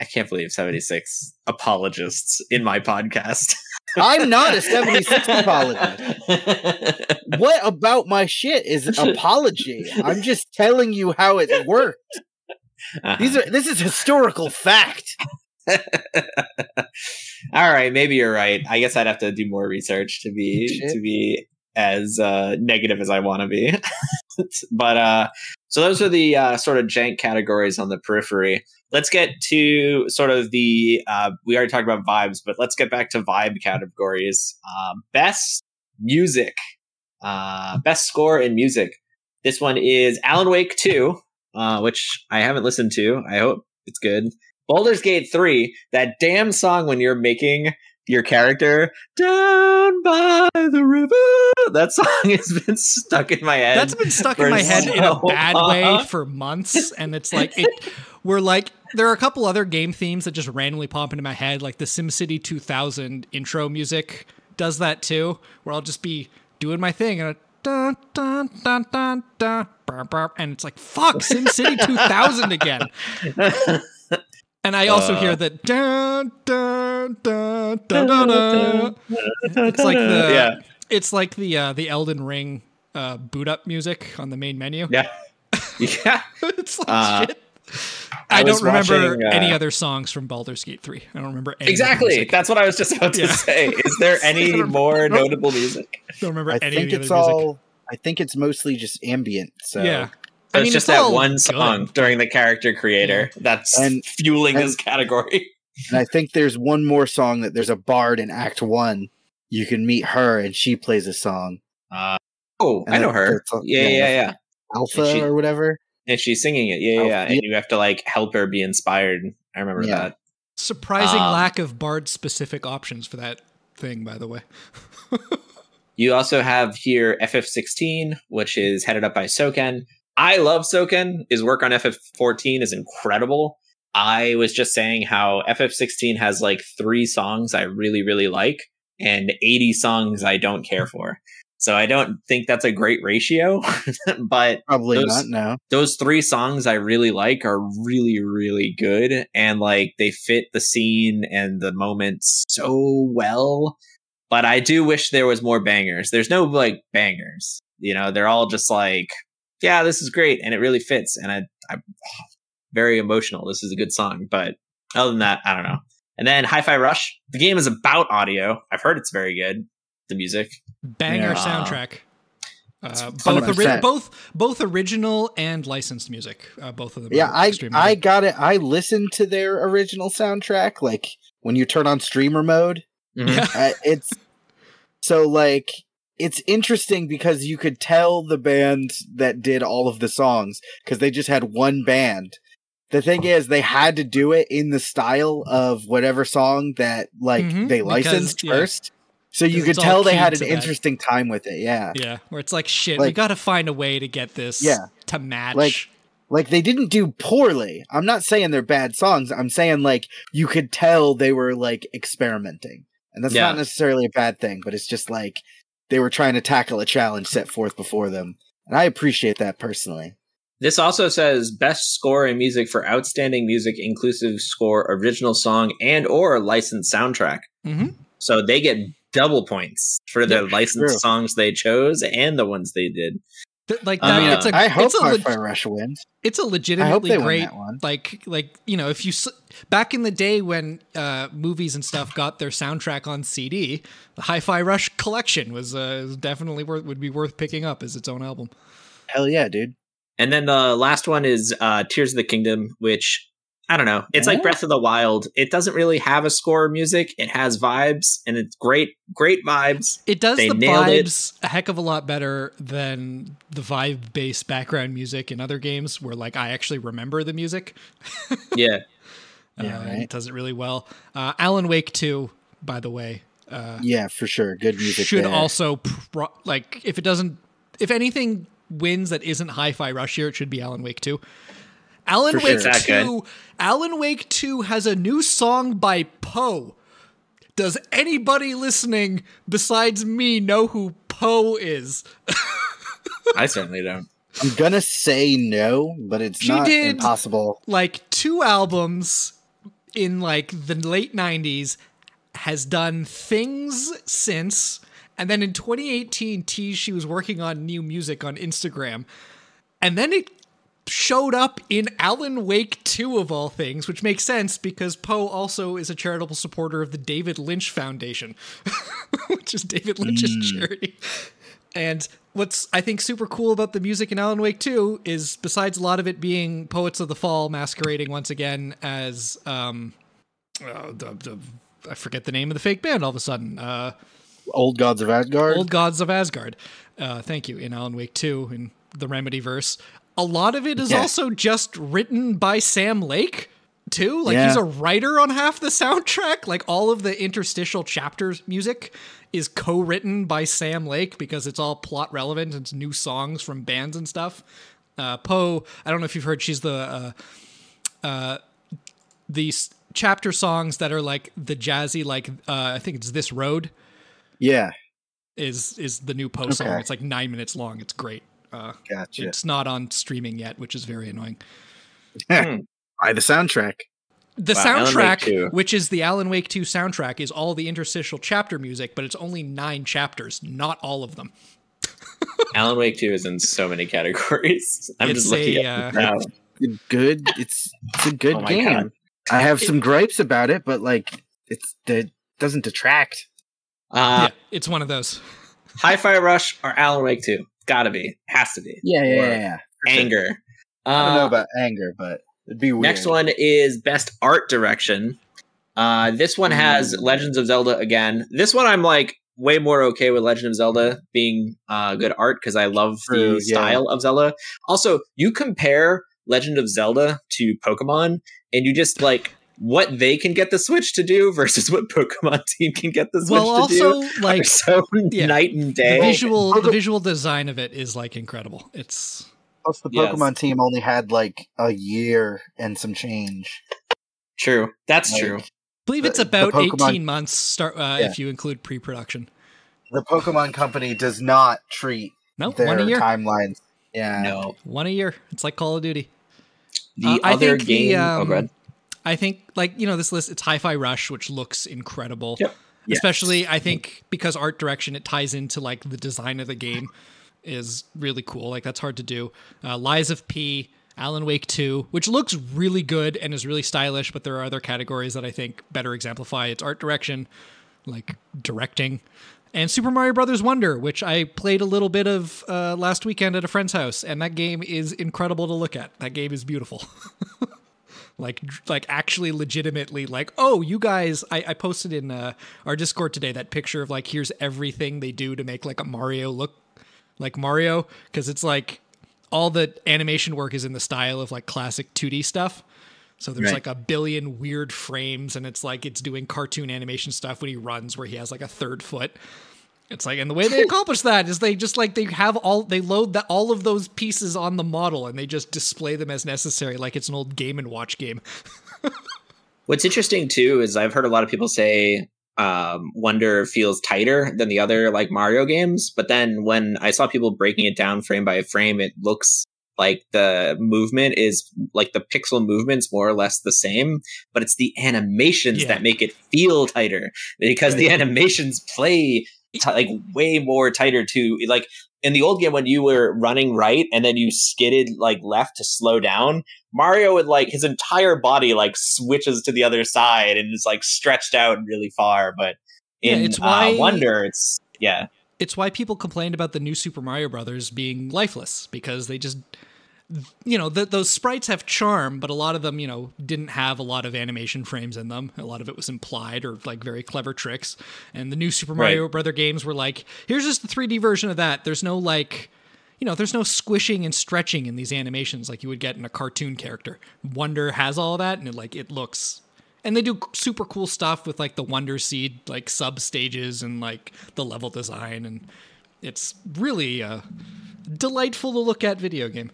I can't believe 76 apologists in my podcast. I'm not a 76 apologist. What about my shit is apology? I'm just telling you how it worked. Uh-huh. These are this is historical fact. All right, maybe you're right. I guess I'd have to do more research to be Shit. to be as uh, negative as I want to be. but uh, so those are the uh, sort of jank categories on the periphery. Let's get to sort of the. Uh, we already talked about vibes, but let's get back to vibe categories. Uh, best music, uh, best score in music. This one is Alan Wake Two, uh, which I haven't listened to. I hope it's good. Baldur's Gate 3, that damn song when you're making your character down by the river. That song has been stuck in my head. That's been stuck in my head in a so bad way for months, and it's like it. We're like there are a couple other game themes that just randomly pop into my head, like the SimCity 2000 intro music does that too, where I'll just be doing my thing and. Dun, dun, dun, dun, dun, and it's like fuck SimCity 2000 again. And I also Uh. hear that dun, dun, dun. It's like the Yeah. it's like the uh, the Elden Ring uh, boot up music on the main menu. Yeah. Yeah. it's like Uh, shit. I I, don't remember watching, uh, any other songs from Baldur's Gate 3. I don't remember any Exactly. music. That's what I was just about to Yeah. say. Is there any more notable music? don't remember I any think of the it's other music. all I think it's mostly just ambient. So yeah. So I mean, it's just it's that all one good. song during the character creator that's And- fueling and- this category. And I think there's one more song that there's a bard in Act One. You can meet her and she plays a song. Uh, oh, And I know that- her. that's all- Yeah, yeah, yeah. yeah. Alpha she- or whatever. And she's singing it. Yeah, Oh, yeah. And yeah. you have to like help her be inspired. I remember Yeah. that. Surprising Um, lack of bard specific options for that thing, by the way. You also have here FF16, which is headed up by Soken. I love Soken. His work on FF14 is incredible. I was just saying how FF16 has like three songs I really, really like and 80 songs I don't care hmm. for. So I don't think that's a great ratio, but Probably Those- not. No. those three songs I really like are really, really good. And like they fit the scene and the moment so well. But I do wish there was more bangers. There's no like bangers. You know, they're all just like, yeah, this is great. And it really fits. And I, I'm very emotional. This is a good song. But other than that, I don't know. And then Hi Fi Rush. The game is about audio. I've heard it's very good. The music. Banger Yeah. soundtrack. Uh, both, ori- both both original and licensed music. Uh, both of them. Yeah, I I got it. I listened to their original soundtrack. Like when you turn on streamer mode, Yeah. uh, it's so like it's interesting because you could tell the band that did all of the songs because they just had one band. The thing is, they had to do it in the style of whatever song that like Mhm, they because, licensed yeah. first. So you could tell they had an that. interesting time with it. Yeah. Yeah, where it's like shit. we got to find a way to get this. Yeah. To match. Like- like they didn't do poorly. I'm not saying they're bad songs. I'm saying like you could tell they were like experimenting. And that's Yeah. not necessarily a bad thing, but it's just like they were trying to tackle a challenge set forth before them. And I appreciate that personally. This also says best score in music for outstanding music inclusive score, original song, and or licensed soundtrack. Mhm. So they get double points for the Yeah, licensed true. songs they chose and the ones they did. Th- like I that. mean, it's a. I hope it's a. leg- Hi-Fi Rush wins. it's a I hope legitimately they win great. that one. Like like you know if you s- back in the day when uh, movies and stuff got their soundtrack on CD, the Hi-Fi Rush collection was uh, definitely worth would be worth picking up as its own album. Hell yeah, dude. And then the last one is uh, Tears of the Kingdom, which I don't know. It's like Breath of the Wild. It doesn't really have a score music. It has vibes, and it's great, great vibes. It does They the nailed it. vibes a heck of a lot better than the vibe based background music in other games where like I actually remember the music. Yeah, Yeah, Uh, right. It does it really well. Uh, Alan Wake 2, by the way, uh, Yeah, for sure. Good music. should there. also pro- like if it doesn't if anything wins that isn't Hi-Fi Rush here, it should be Alan Wake 2. Alan For sure. Wake Is that 2 Alan Wake 2 has a new song by Poe. Does anybody listening besides me know who Poe is? I certainly don't. I'm gonna say no, but it's She not did- impossible. like two albums in like the late 90s has done things since and then in 2018 teased she was working on new music on instagram and then it showed up in alan wake 2 of all things which makes sense because poe also is a charitable supporter of the david lynch foundation which is david lynch's charity and what's I think super cool about the music in Alan Wake 2 is besides a lot of it being Poets of the Fall masquerading once again as um uh, the, the I forget the name of the fake band all of a sudden. Uh Old Gods of Asgard. Old Gods of Asgard. Uh thank you in Alan Wake 2 in the Remedy verse. A lot of it is Yeah. also just written by Sam Lake too. Like Yeah. he's a writer on half the soundtrack. Like all of the interstitial chapters music is co-written by Sam Lake because it's all plot relevant. It's new songs from bands and stuff. Uh, Poe, I don't know if you've heard. She's the uh, uh, these chapter songs that are like the jazzy, like uh, I think it's "This Road" yeah, is is the new Poe song. It's like nine minutes long. It's great. Uh, gotcha. It's not on streaming yet, which is very annoying. By the soundtrack. The Wow, soundtrack, which is the Alan Wake 2 soundtrack, is all the interstitial chapter music, but it's only nine chapters, not all of them. Alan Wake 2 is in so many categories. I'm It's just looking a, at it uh, now. Good. It's it's a good Oh game. God. I have some gripes about it, but like it's it doesn't detract. Uh, yeah, it's one of those. Hi-Fi Rush or Alan Wake 2? Gotta be. Has to be. Yeah, Or yeah, yeah. yeah. Anger. I don't know Uh, about anger, but it'd be weird. Next one is Best Art Direction. Uh, this one has Ooh. Legends of Zelda again. This one I'm like way more okay with Legend of Zelda being uh, good art because I love True, the yeah. style of Zelda. Also, you compare Legend of Zelda to Pokemon, and you just like what they can get the Switch to do versus what Pokemon Team can get the Switch well, to do. Well also, like, so yeah. night and the day. visual the Poke- visual design of it is like incredible. It's Plus, the Yes. Pokemon team only had like a year and some change. True, that's Like, true. I believe The- it's the about Pokemon- 18 months start uh, Yeah. if you include pre-production. The Pokemon Company does not treat No, their one a year. timelines. Yeah, No, One a year. It's like Call of Duty. the Uh, I other think the, game. oh, um, go ahead. I think like you know this list it's Hi-Fi Rush which looks incredible. Yep. Yes. Especially I think because art direction it ties into like the design of the game is really cool. Like that's hard to do. Uh, Lies of P, Alan Wake 2, which looks really good and is really stylish, but there are other categories that I think better exemplify its art direction, like directing. And Super Mario Brothers Wonder, which I played a little bit of uh, last weekend at a friend's house, and that game is incredible to look at. That game is beautiful. like like actually legitimately like oh you guys i, I posted in uh, our discord today that picture of like here's everything they do to make like a mario look like mario because it's like all the animation work is in the style of like classic 2d stuff so there's Right. like a billion weird frames and it's like it's doing cartoon animation stuff when he runs where he has like a third foot it's like, and the way they accomplish that is they just like they have all they load that all of those pieces on the model and they just display them as necessary, like it's an old Game and Watch game. What's interesting too is I've heard a lot of people say um, Wonder feels tighter than the other like Mario games, but then when I saw people breaking it down frame by frame, it looks like the movement is like the pixel movements more or less the same, but it's the animations Yeah. that make it feel tighter because the animations play t- like way more tighter to like in the old game when you were running right and then you skidded like left to slow down mario would like his entire body like switches to the other side and is like stretched out really far but Yeah, in it's why- uh, wonder it's yeah. It's why people complained about the new Super Mario Brothers being lifeless because they just you know, th those sprites have charm, but a lot of them, you know, didn't have a lot of animation frames in them. A lot of it was implied or like very clever tricks. And the new Super Mario Right. Brother games were like, here's just the 3D version of that. There's no like you know, there's no squishing and stretching in these animations like you would get in a cartoon character. Wonder has all that, and it like it looks and they do super cool stuff with like the Wonder Seed like sub stages and like the level design, and it's really a delightful to look at video game.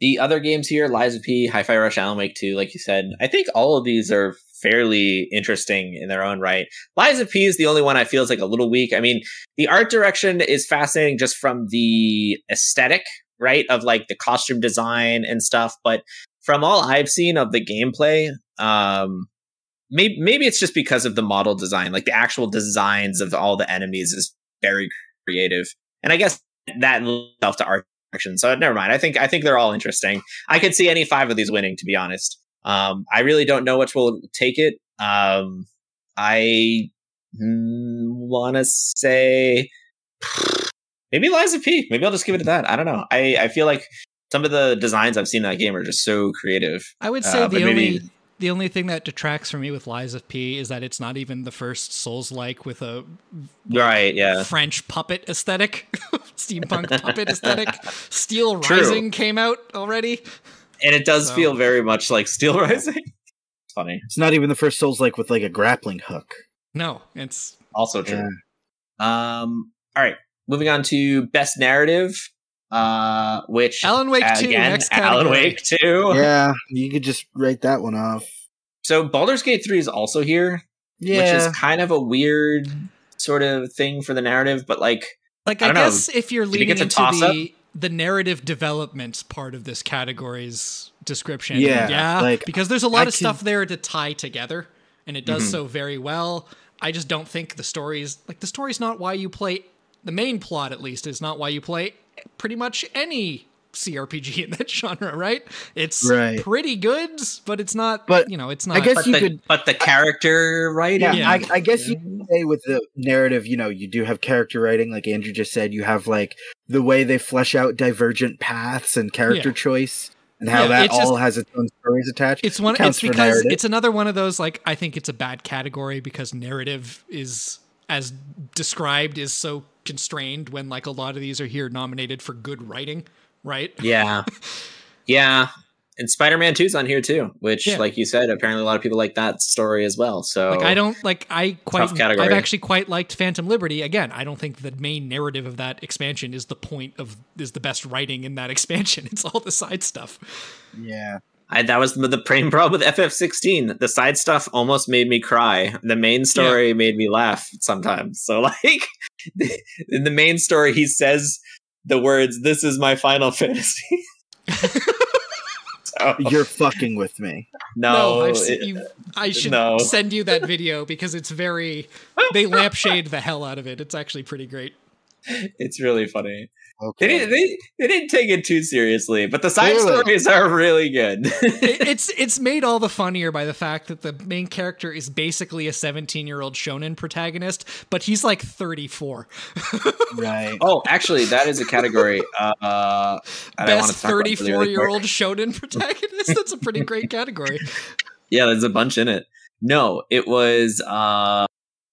The other games here, Lies of P, Hi-Fi Rush, Alan Wake 2, like you said, I think all of these are fairly interesting in their own right. Lies of P is the only one I feel is like a little weak. I mean, the art direction is fascinating just from the aesthetic, right? Of like the costume design and stuff. But from all I've seen of the gameplay, um, maybe maybe it's just because of the model design, like the actual designs of all the enemies is very creative. And I guess that itself to art direction. So never mind. I think I think they're all interesting. I could see any five of these winning, to be honest. Um, I really don't know which will take it. Um, I mm, want to say maybe of P. Maybe I'll just give it to that. I don't know. I, I feel like some of the designs I've seen in that game are just so creative. I would say uh, the only the only thing that detracts for me with Lies of P is that it's not even the first Souls like with a right, yeah, French puppet aesthetic, steampunk puppet aesthetic. Steel Rising came out already, and it does so. feel very much like Steel Rising. it's funny. It's not even the first Souls like with like a grappling hook. No, it's also true. Yeah. Um. All right, moving on to best narrative uh, which Alan Wake two, again, next Alan Wake two. Yeah, you could just write that one off. So Baldur's Gate three is also here, yeah. which is kind of a weird sort of thing for the narrative, but like, like I, I guess know, if you're leading into the the narrative development part of this category's description, yeah, yeah, like, because there's a lot I of can... stuff there to tie together, and it does mm-hmm. so very well. I just don't think the story's like the story's not why you play the main plot at least is not why you play pretty much any CRPG in that genre, right? It's right. pretty good, but it's not. But you know, it's not. I guess you the, could, but the character writing. Yeah, yeah. I, I, guess yeah. you could say with the narrative, you know, you do have character writing, like Andrew just said. You have like the way they flesh out divergent paths and character yeah. choice, and how that all just, has its own stories attached. It's one. It it's because it's another one of those. Like, I think it's a bad category because narrative is as described is so constrained when like a lot of these are here nominated for good writing, right? Yeah. yeah. And Spider-Man 2's on here too, which yeah. like you said, apparently a lot of people like that story as well. So like I don't like I quite I've actually quite liked Phantom Liberty. Again, I don't think the main narrative of that expansion is the point of is the best writing in that expansion. It's all the side stuff. Yeah. I, that was the main problem with FF16. The side stuff almost made me cry. The main story yeah. made me laugh sometimes. So, like, in the main story, he says the words, This is my final fantasy. so, You're fucking with me. No, no it, you, I should no. send you that video because it's very. They lampshade the hell out of it. It's actually pretty great. It's really funny. Okay. They didn't, they, they didn't take it too seriously, but the side really? stories are really good. it, it's it's made all the funnier by the fact that the main character is basically a 17 year old shonen protagonist, but he's like 34. right. Oh, actually, that is a category. Uh, Best 34 year old shonen protagonist. That's a pretty great category. yeah, there's a bunch in it. No, it was. uh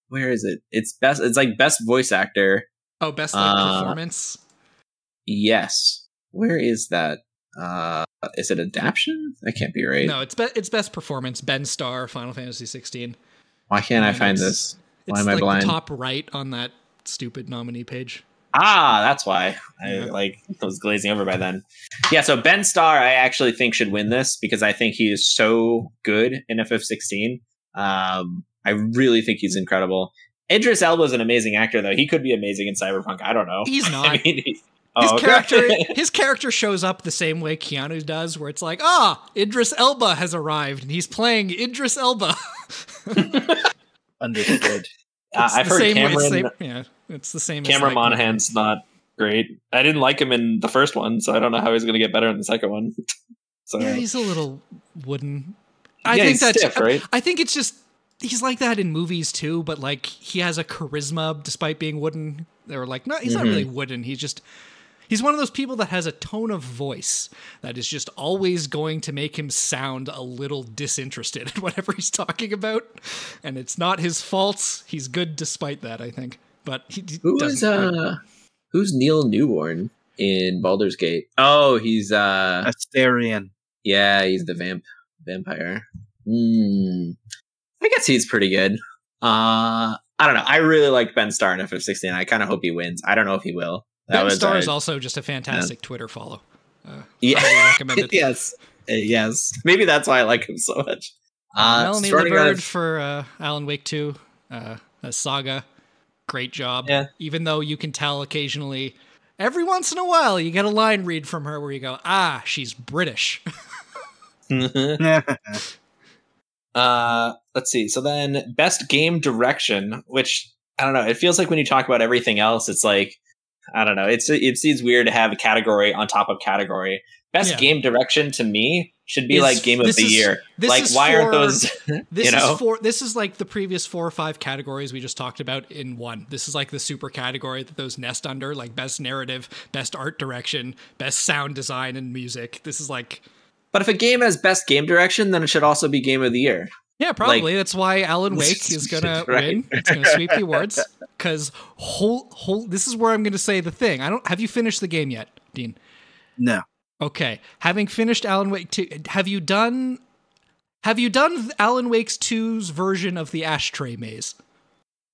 Where is it? It's best. It's like best voice actor. Oh, best like, uh, performance. Yes. Where is that? Uh, is it adaptation? That can't be right. No, it's be- it's best performance. Ben Starr, Final Fantasy 16. Why can't I find this? Why am I like blind? top right on that stupid nominee page. Ah, that's why. Yeah. I like was glazing over by then. Yeah, so Ben Starr, I actually think should win this because I think he is so good in FF16. Um, I really think he's incredible. Idris Elba is an amazing actor, though. He could be amazing in Cyberpunk. I don't know. He's not. I mean, he's, his oh, okay. character his character shows up the same way Keanu does, where it's like, ah, Idris Elba has arrived and he's playing Idris Elba. Understood. Uh, I've heard Cameron. Same, yeah, it's the same. Cameron like, Monaghan's not great. I didn't like him in the first one, so I don't know how he's going to get better in the second one. so yeah, he's a little wooden. I yeah, think that's stiff, right. I think it's just he's like that in movies too, but like he has a charisma despite being wooden. They were like, no, he's mm-hmm. not really wooden. He's just He's one of those people that has a tone of voice that is just always going to make him sound a little disinterested in whatever he's talking about. And it's not his fault. He's good despite that, I think. But he, he Who is, uh who's Neil Newbon in Baldur's Gate? Oh, he's uh Astarion. Yeah, he's the vamp vampire. Mm, I guess he's pretty good. Uh, I don't know. I really like Ben Starr in FF16. I kind of hope he wins. I don't know if he will. That ben Starr is also just a fantastic yeah. Twitter follow. Uh, yeah, recommended. yes, uh, yes. Maybe that's why I like him so much. Uh, Melanie Liburd for uh, Alan Wake 2, uh, a Saga. Great job. Yeah. Even though you can tell occasionally, every once in a while, you get a line read from her where you go, ah, she's British. uh, let's see. So then, best game direction, which I don't know. It feels like when you talk about everything else, it's like I don't know. It's it seems weird to have a category on top of category. Best yeah. game direction to me should be like game of the is, year. Like why aren't those? this you know? is for this is like the previous four or five categories we just talked about in one. This is like the super category that those nest under, like best narrative, best art direction, best sound design and music. This is like. But if a game has best game direction, then it should also be game of the year. Yeah, probably. Like, That's why Alan Wake is gonna right. win. It's gonna sweep the awards. Because whole whole this is where I'm gonna say the thing. I don't have you finished the game yet, Dean? No. Okay. Having finished Alan Wake 2, have you done have you done Alan Wake's 2's version of the ashtray maze?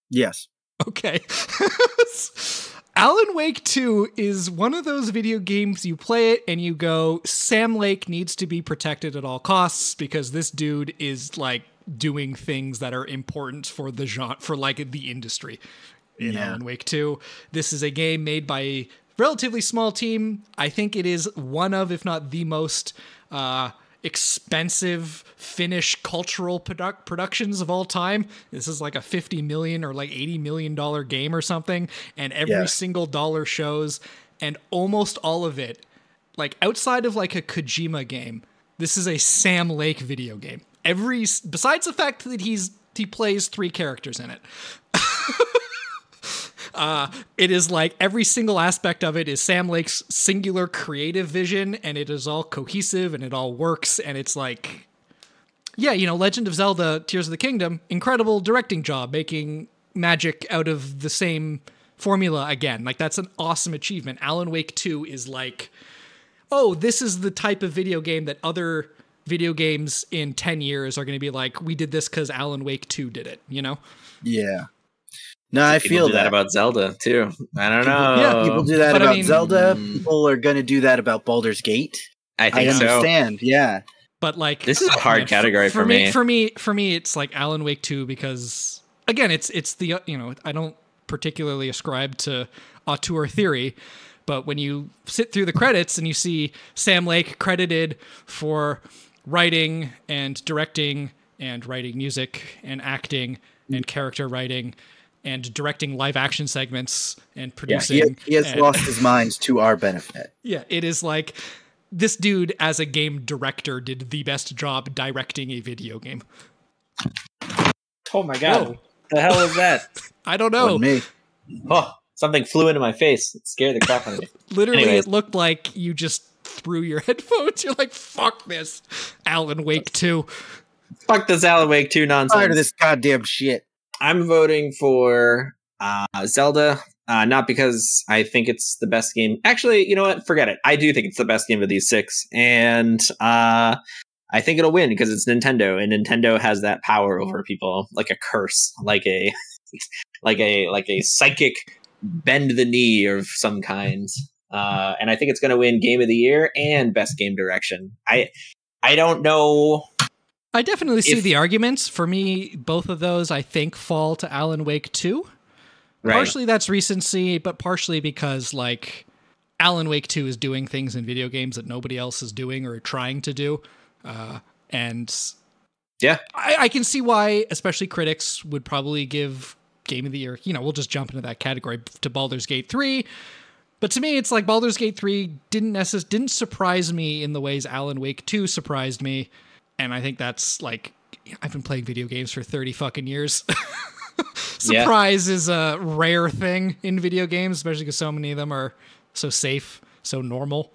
Yes. Okay. Alan Wake 2 is one of those video games you play it and you go, Sam Lake needs to be protected at all costs because this dude is like doing things that are important for the genre, for like the industry in yeah. Alan Wake 2. This is a game made by a relatively small team. I think it is one of, if not the most, uh, expensive Finnish cultural produ- productions of all time. This is like a 50 million or like 80 million dollar game or something and every yeah. single dollar shows and almost all of it like outside of like a Kojima game, this is a Sam Lake video game. Every besides the fact that he's he plays three characters in it. Uh, it is like every single aspect of it is Sam Lake's singular creative vision, and it is all cohesive and it all works. And it's like, yeah, you know, Legend of Zelda: Tears of the Kingdom, incredible directing job making magic out of the same formula again. Like that's an awesome achievement. Alan Wake 2 is like, oh, this is the type of video game that other video games in 10 years are going to be like, we did this because Alan Wake 2 did it, you know? Yeah. No, I feel that. that. about Zelda too. I don't know. Yeah, people do that but about I mean, Zelda. Mm. People are going to do that about Baldur's Gate. I think I understand. So. Yeah, but like this is a hard category for, for, me. For me, for me, it's like Alan Wake two because again, it's it's the you know I don't particularly ascribe to auteur theory, but when you sit through the credits and you see Sam Lake credited for writing and directing and writing music and acting and mm. character writing and directing live action segments and producing. Yeah, he, he has and, lost his mind to our benefit. Yeah, it is like this dude as a game director did the best job directing a video game. Oh my god. Whoa. The hell is that? I don't know. Me. Oh, something flew into my face. It scared the crap out of me. Literally, Anyways. it looked like you just threw your headphones. You're like, fuck this. Alan Wake 2. Fuck this Alan Wake 2 nonsense. Tired of this goddamn shit. I'm voting for uh, Zelda, uh, not because I think it's the best game. Actually, you know what? Forget it. I do think it's the best game of these six, and uh, I think it'll win because it's Nintendo, and Nintendo has that power over people, like a curse, like a, like a, like a psychic bend the knee of some kind. Uh, and I think it's going to win Game of the Year and Best Game Direction. I, I don't know I definitely see if, the arguments. For me, both of those I think fall to Alan Wake 2. Right. Partially that's recency, but partially because like Alan Wake 2 is doing things in video games that nobody else is doing or trying to do. Uh, and yeah, I, I can see why, especially critics would probably give Game of the Year. You know, we'll just jump into that category to Baldur's Gate 3. But to me, it's like Baldur's Gate 3 didn't necess- didn't surprise me in the ways Alan Wake 2 surprised me and I think that's like I've been playing video games for 30 fucking years. Surprise yeah. is a rare thing in video games, especially because so many of them are so safe, so normal.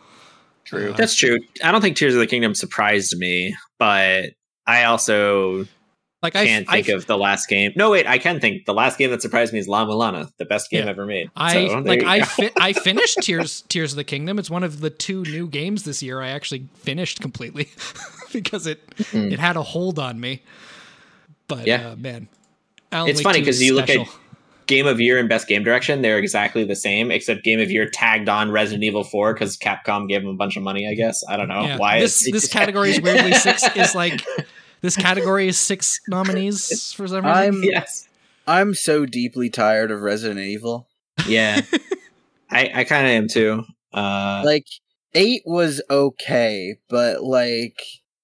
True. Uh, That's true. I don't think Tears of the Kingdom surprised me, but I also Like I can't I, think of the last game. No, wait, I can think. The last game that surprised me is La Mulana, the best game Yeah. ever made. I So, there like I fi- I finished Tears Tears of the Kingdom. It's one of the two new games this year I actually finished completely because it Mhm. it had a hold on me. But Yeah. uh, man, Alan It's Wake funny because you look at. Game of Year and Best Game Direction, they're exactly the same, except Game of Year tagged on Resident Evil 4 because Capcom gave them a bunch of money, I guess. I don't know Yeah. why. this it's- this category is weirdly six is like this category is six nominees for some reason. I'm yes. I'm so deeply tired of Resident Evil. Yeah. I, I kind of am too. Uh, Like eight was okay, but like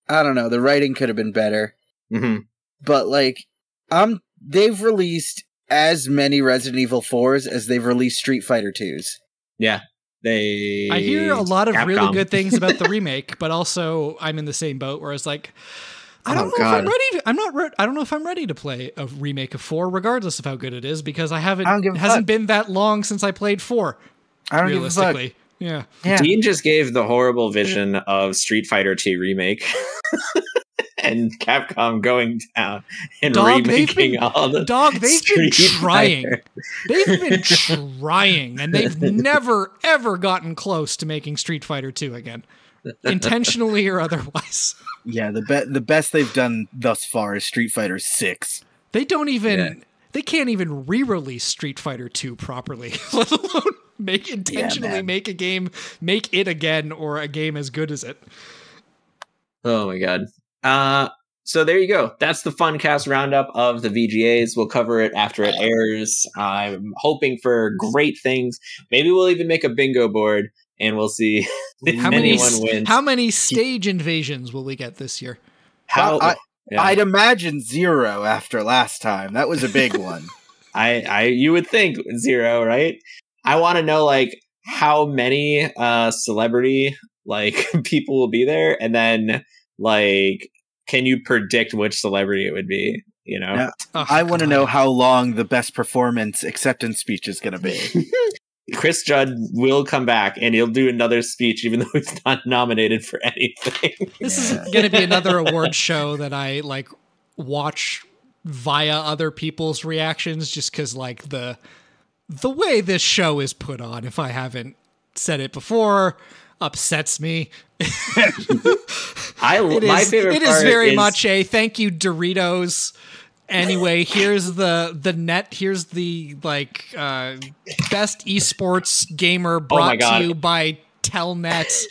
I don't know, the writing could have been better. mhm. But like um they've released as many Resident Evil 4s as they've released Street Fighter 2s. Yeah. They. I hear a lot of really good things about the remake, but also I'm in the same boat where it's like I oh don't Oh, know if I'm God. ready. I'm not. Re- I don't know if I'm ready to play a remake of four, regardless of how good it is, because I haven't. I don't give it a hasn't fuck. been that long since I played four. I don't give a fuck. Yeah. Yeah. Dean just gave the horrible vision of Street Fighter 2 remake. and Capcom going down and Dog, they've remaking been- all the Dog, they've been trying. Fighter. They've been trying, and they've never ever gotten close to making Street Fighter Two again, intentionally or otherwise. Yeah, the be- the best they've done thus far is Street Fighter 6. They don't even. Yeah. They can't even re-release Street Fighter Two properly, let alone make intentionally man. make a game, make it again, or a game as good as it. Oh my god. Uh so there you go. That's the Funcast roundup of the VGAs. We'll cover it after it airs. I'm hoping for great things. Maybe we'll even make a bingo board and we'll see if How many? anyone wins. How many stage invasions will we get this year? How I- yeah. I'd imagine zero after last time. That was a big one. I, I you would think zero, right? I want to know like how many uh celebrity like people will be there, and then like can you predict which celebrity it would be? You know, Yeah. Oh, I want to know how long the best performance acceptance speech is going to be. Chris Judge will come back and he'll do another speech, even though he's not nominated for anything. This Yeah. is going to be another award show that I like watch via other people's reactions just cuz like the the way this show is put on if I haven't said it before upsets me. I It my is favorite it is part very is- much a thank you Doritos. Anyway, here's the the net. Here's the like uh, best esports gamer brought to you by Telnet.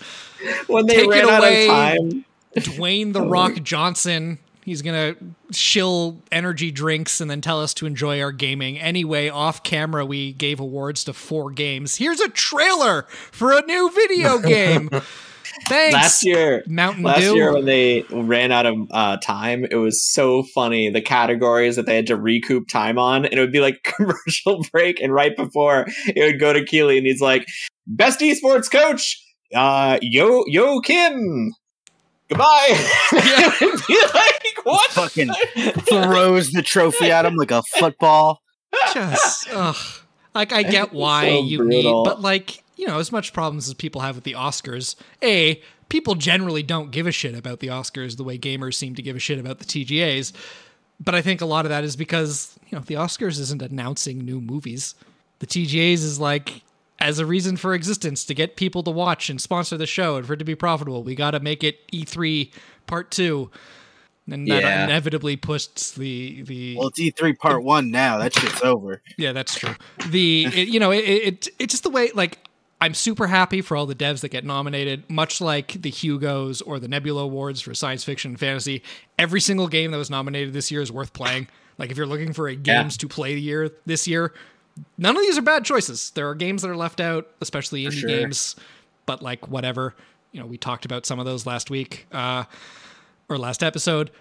when they Take it ran out away. of time. Dwayne the Rock Johnson. He's gonna shill energy drinks and then tell us to enjoy our gaming. Anyway, off camera, we gave awards to four games. Here's a trailer for a new video game. Thanks, Last year, Mountain Last Dew. year when they ran out of uh, time, it was so funny. The categories that they had to recoup time on, and it would be like commercial break, and right before it would go to Keighley, and he's like, "Best esports coach, uh, Yo Yo Kim." Goodbye. Yeah. Like what? Fucking Throws the trophy at him like a football. Just, ugh. Like, I get why So you brutal. need, but like, you know, as much problems as people have with the Oscars, A, people generally don't give a shit about the Oscars the way gamers seem to give a shit about the TGAs. But I think a lot of that is because, you know, the Oscars isn't announcing new movies. The TGAs is like, as a reason for existence to get people to watch and sponsor the show and for it to be profitable, we got to make it E3 part two. And that Yeah. inevitably puts the the Well, it's E3 part one now. That shit's over. yeah, that's true. The it, you know it, it it's just the way like I'm super happy for all the devs that get nominated. Much like the Hugos or the Nebula Awards for science fiction and fantasy, every single game that was nominated this year is worth playing. Like if you're looking for a games to play the year this year, none of these are bad choices. There are games that are left out, especially indie sure. games. But like whatever, you know, we talked about some of those last week uh, or last episode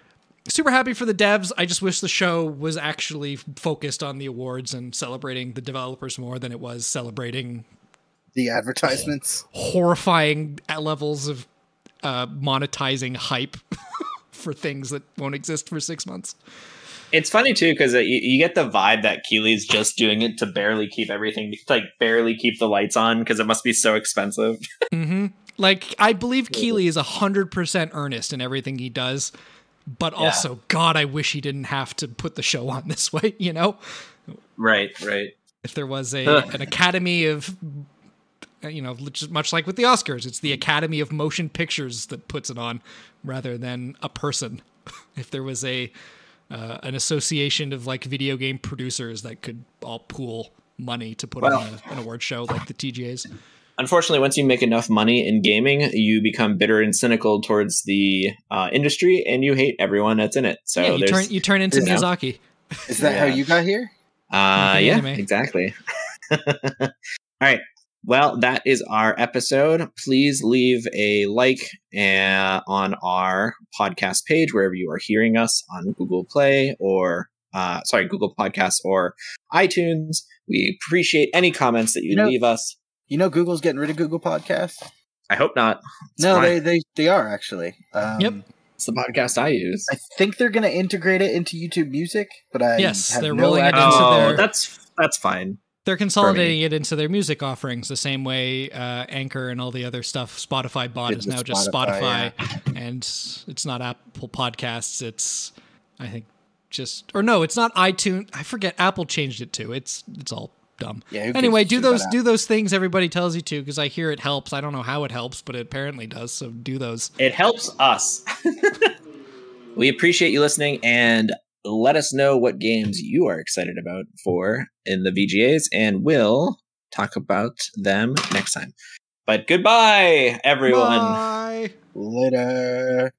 super happy for the devs. I just wish the show was actually focused on the awards and celebrating the developers more than it was celebrating The advertisements. horrifying levels of uh, monetizing hype for things that won't exist for six months. It's funny too because you, you get the vibe that Keighley's just doing it to barely keep everything, like barely keep the lights on because it must be so expensive. hmm Like I believe Keighley is hundred percent earnest in everything he does. but also, God, I wish he didn't have to put the show on this way. You know, Right, right. if there was a an Academy of you know, just much like with the Oscars, it's the Academy of Motion Pictures that puts it on rather than a person. if there was a uh, an association of like video game producers that could all pool money to put Well- on a, an award show like the TGA's. Unfortunately, once you make enough money in gaming, you become bitter and cynical towards the uh, industry, and you hate everyone that's in it. So yeah, you turn you turn into you know. Miyazaki. Is that how you got here? Uh, yeah, anime. exactly. All right. Well, that is our episode. Please leave a like uh, on our podcast page wherever you are hearing us on Google Play or uh, sorry, Google Podcasts or iTunes. We appreciate any comments that you, You know- leave us. You know, Google's getting rid of Google Podcasts. I hope not. It's no, fine. they, they they are actually. Um, Yep. it's the podcast I use. I think they're going to integrate it into YouTube Music, but I Yes, have they're no rolling it idea. into Oh, their- that's that's fine. They're consolidating it into their music offerings the same way uh, Anchor and all the other stuff Spotify bought Did is with now just Spotify, Spotify, and it's not Apple Podcasts. It's I think just or no, it's not iTunes. I forget Apple changed it to. It's it's all dumb. Yeah, Anyway, do those do those things everybody tells you to because I hear it helps. I don't know how it helps, but it apparently does. So do those. It helps us. we appreciate you listening and let us know what games you are excited about for in the VGAs, and we'll talk about them next time. But goodbye, everyone. Bye. Later.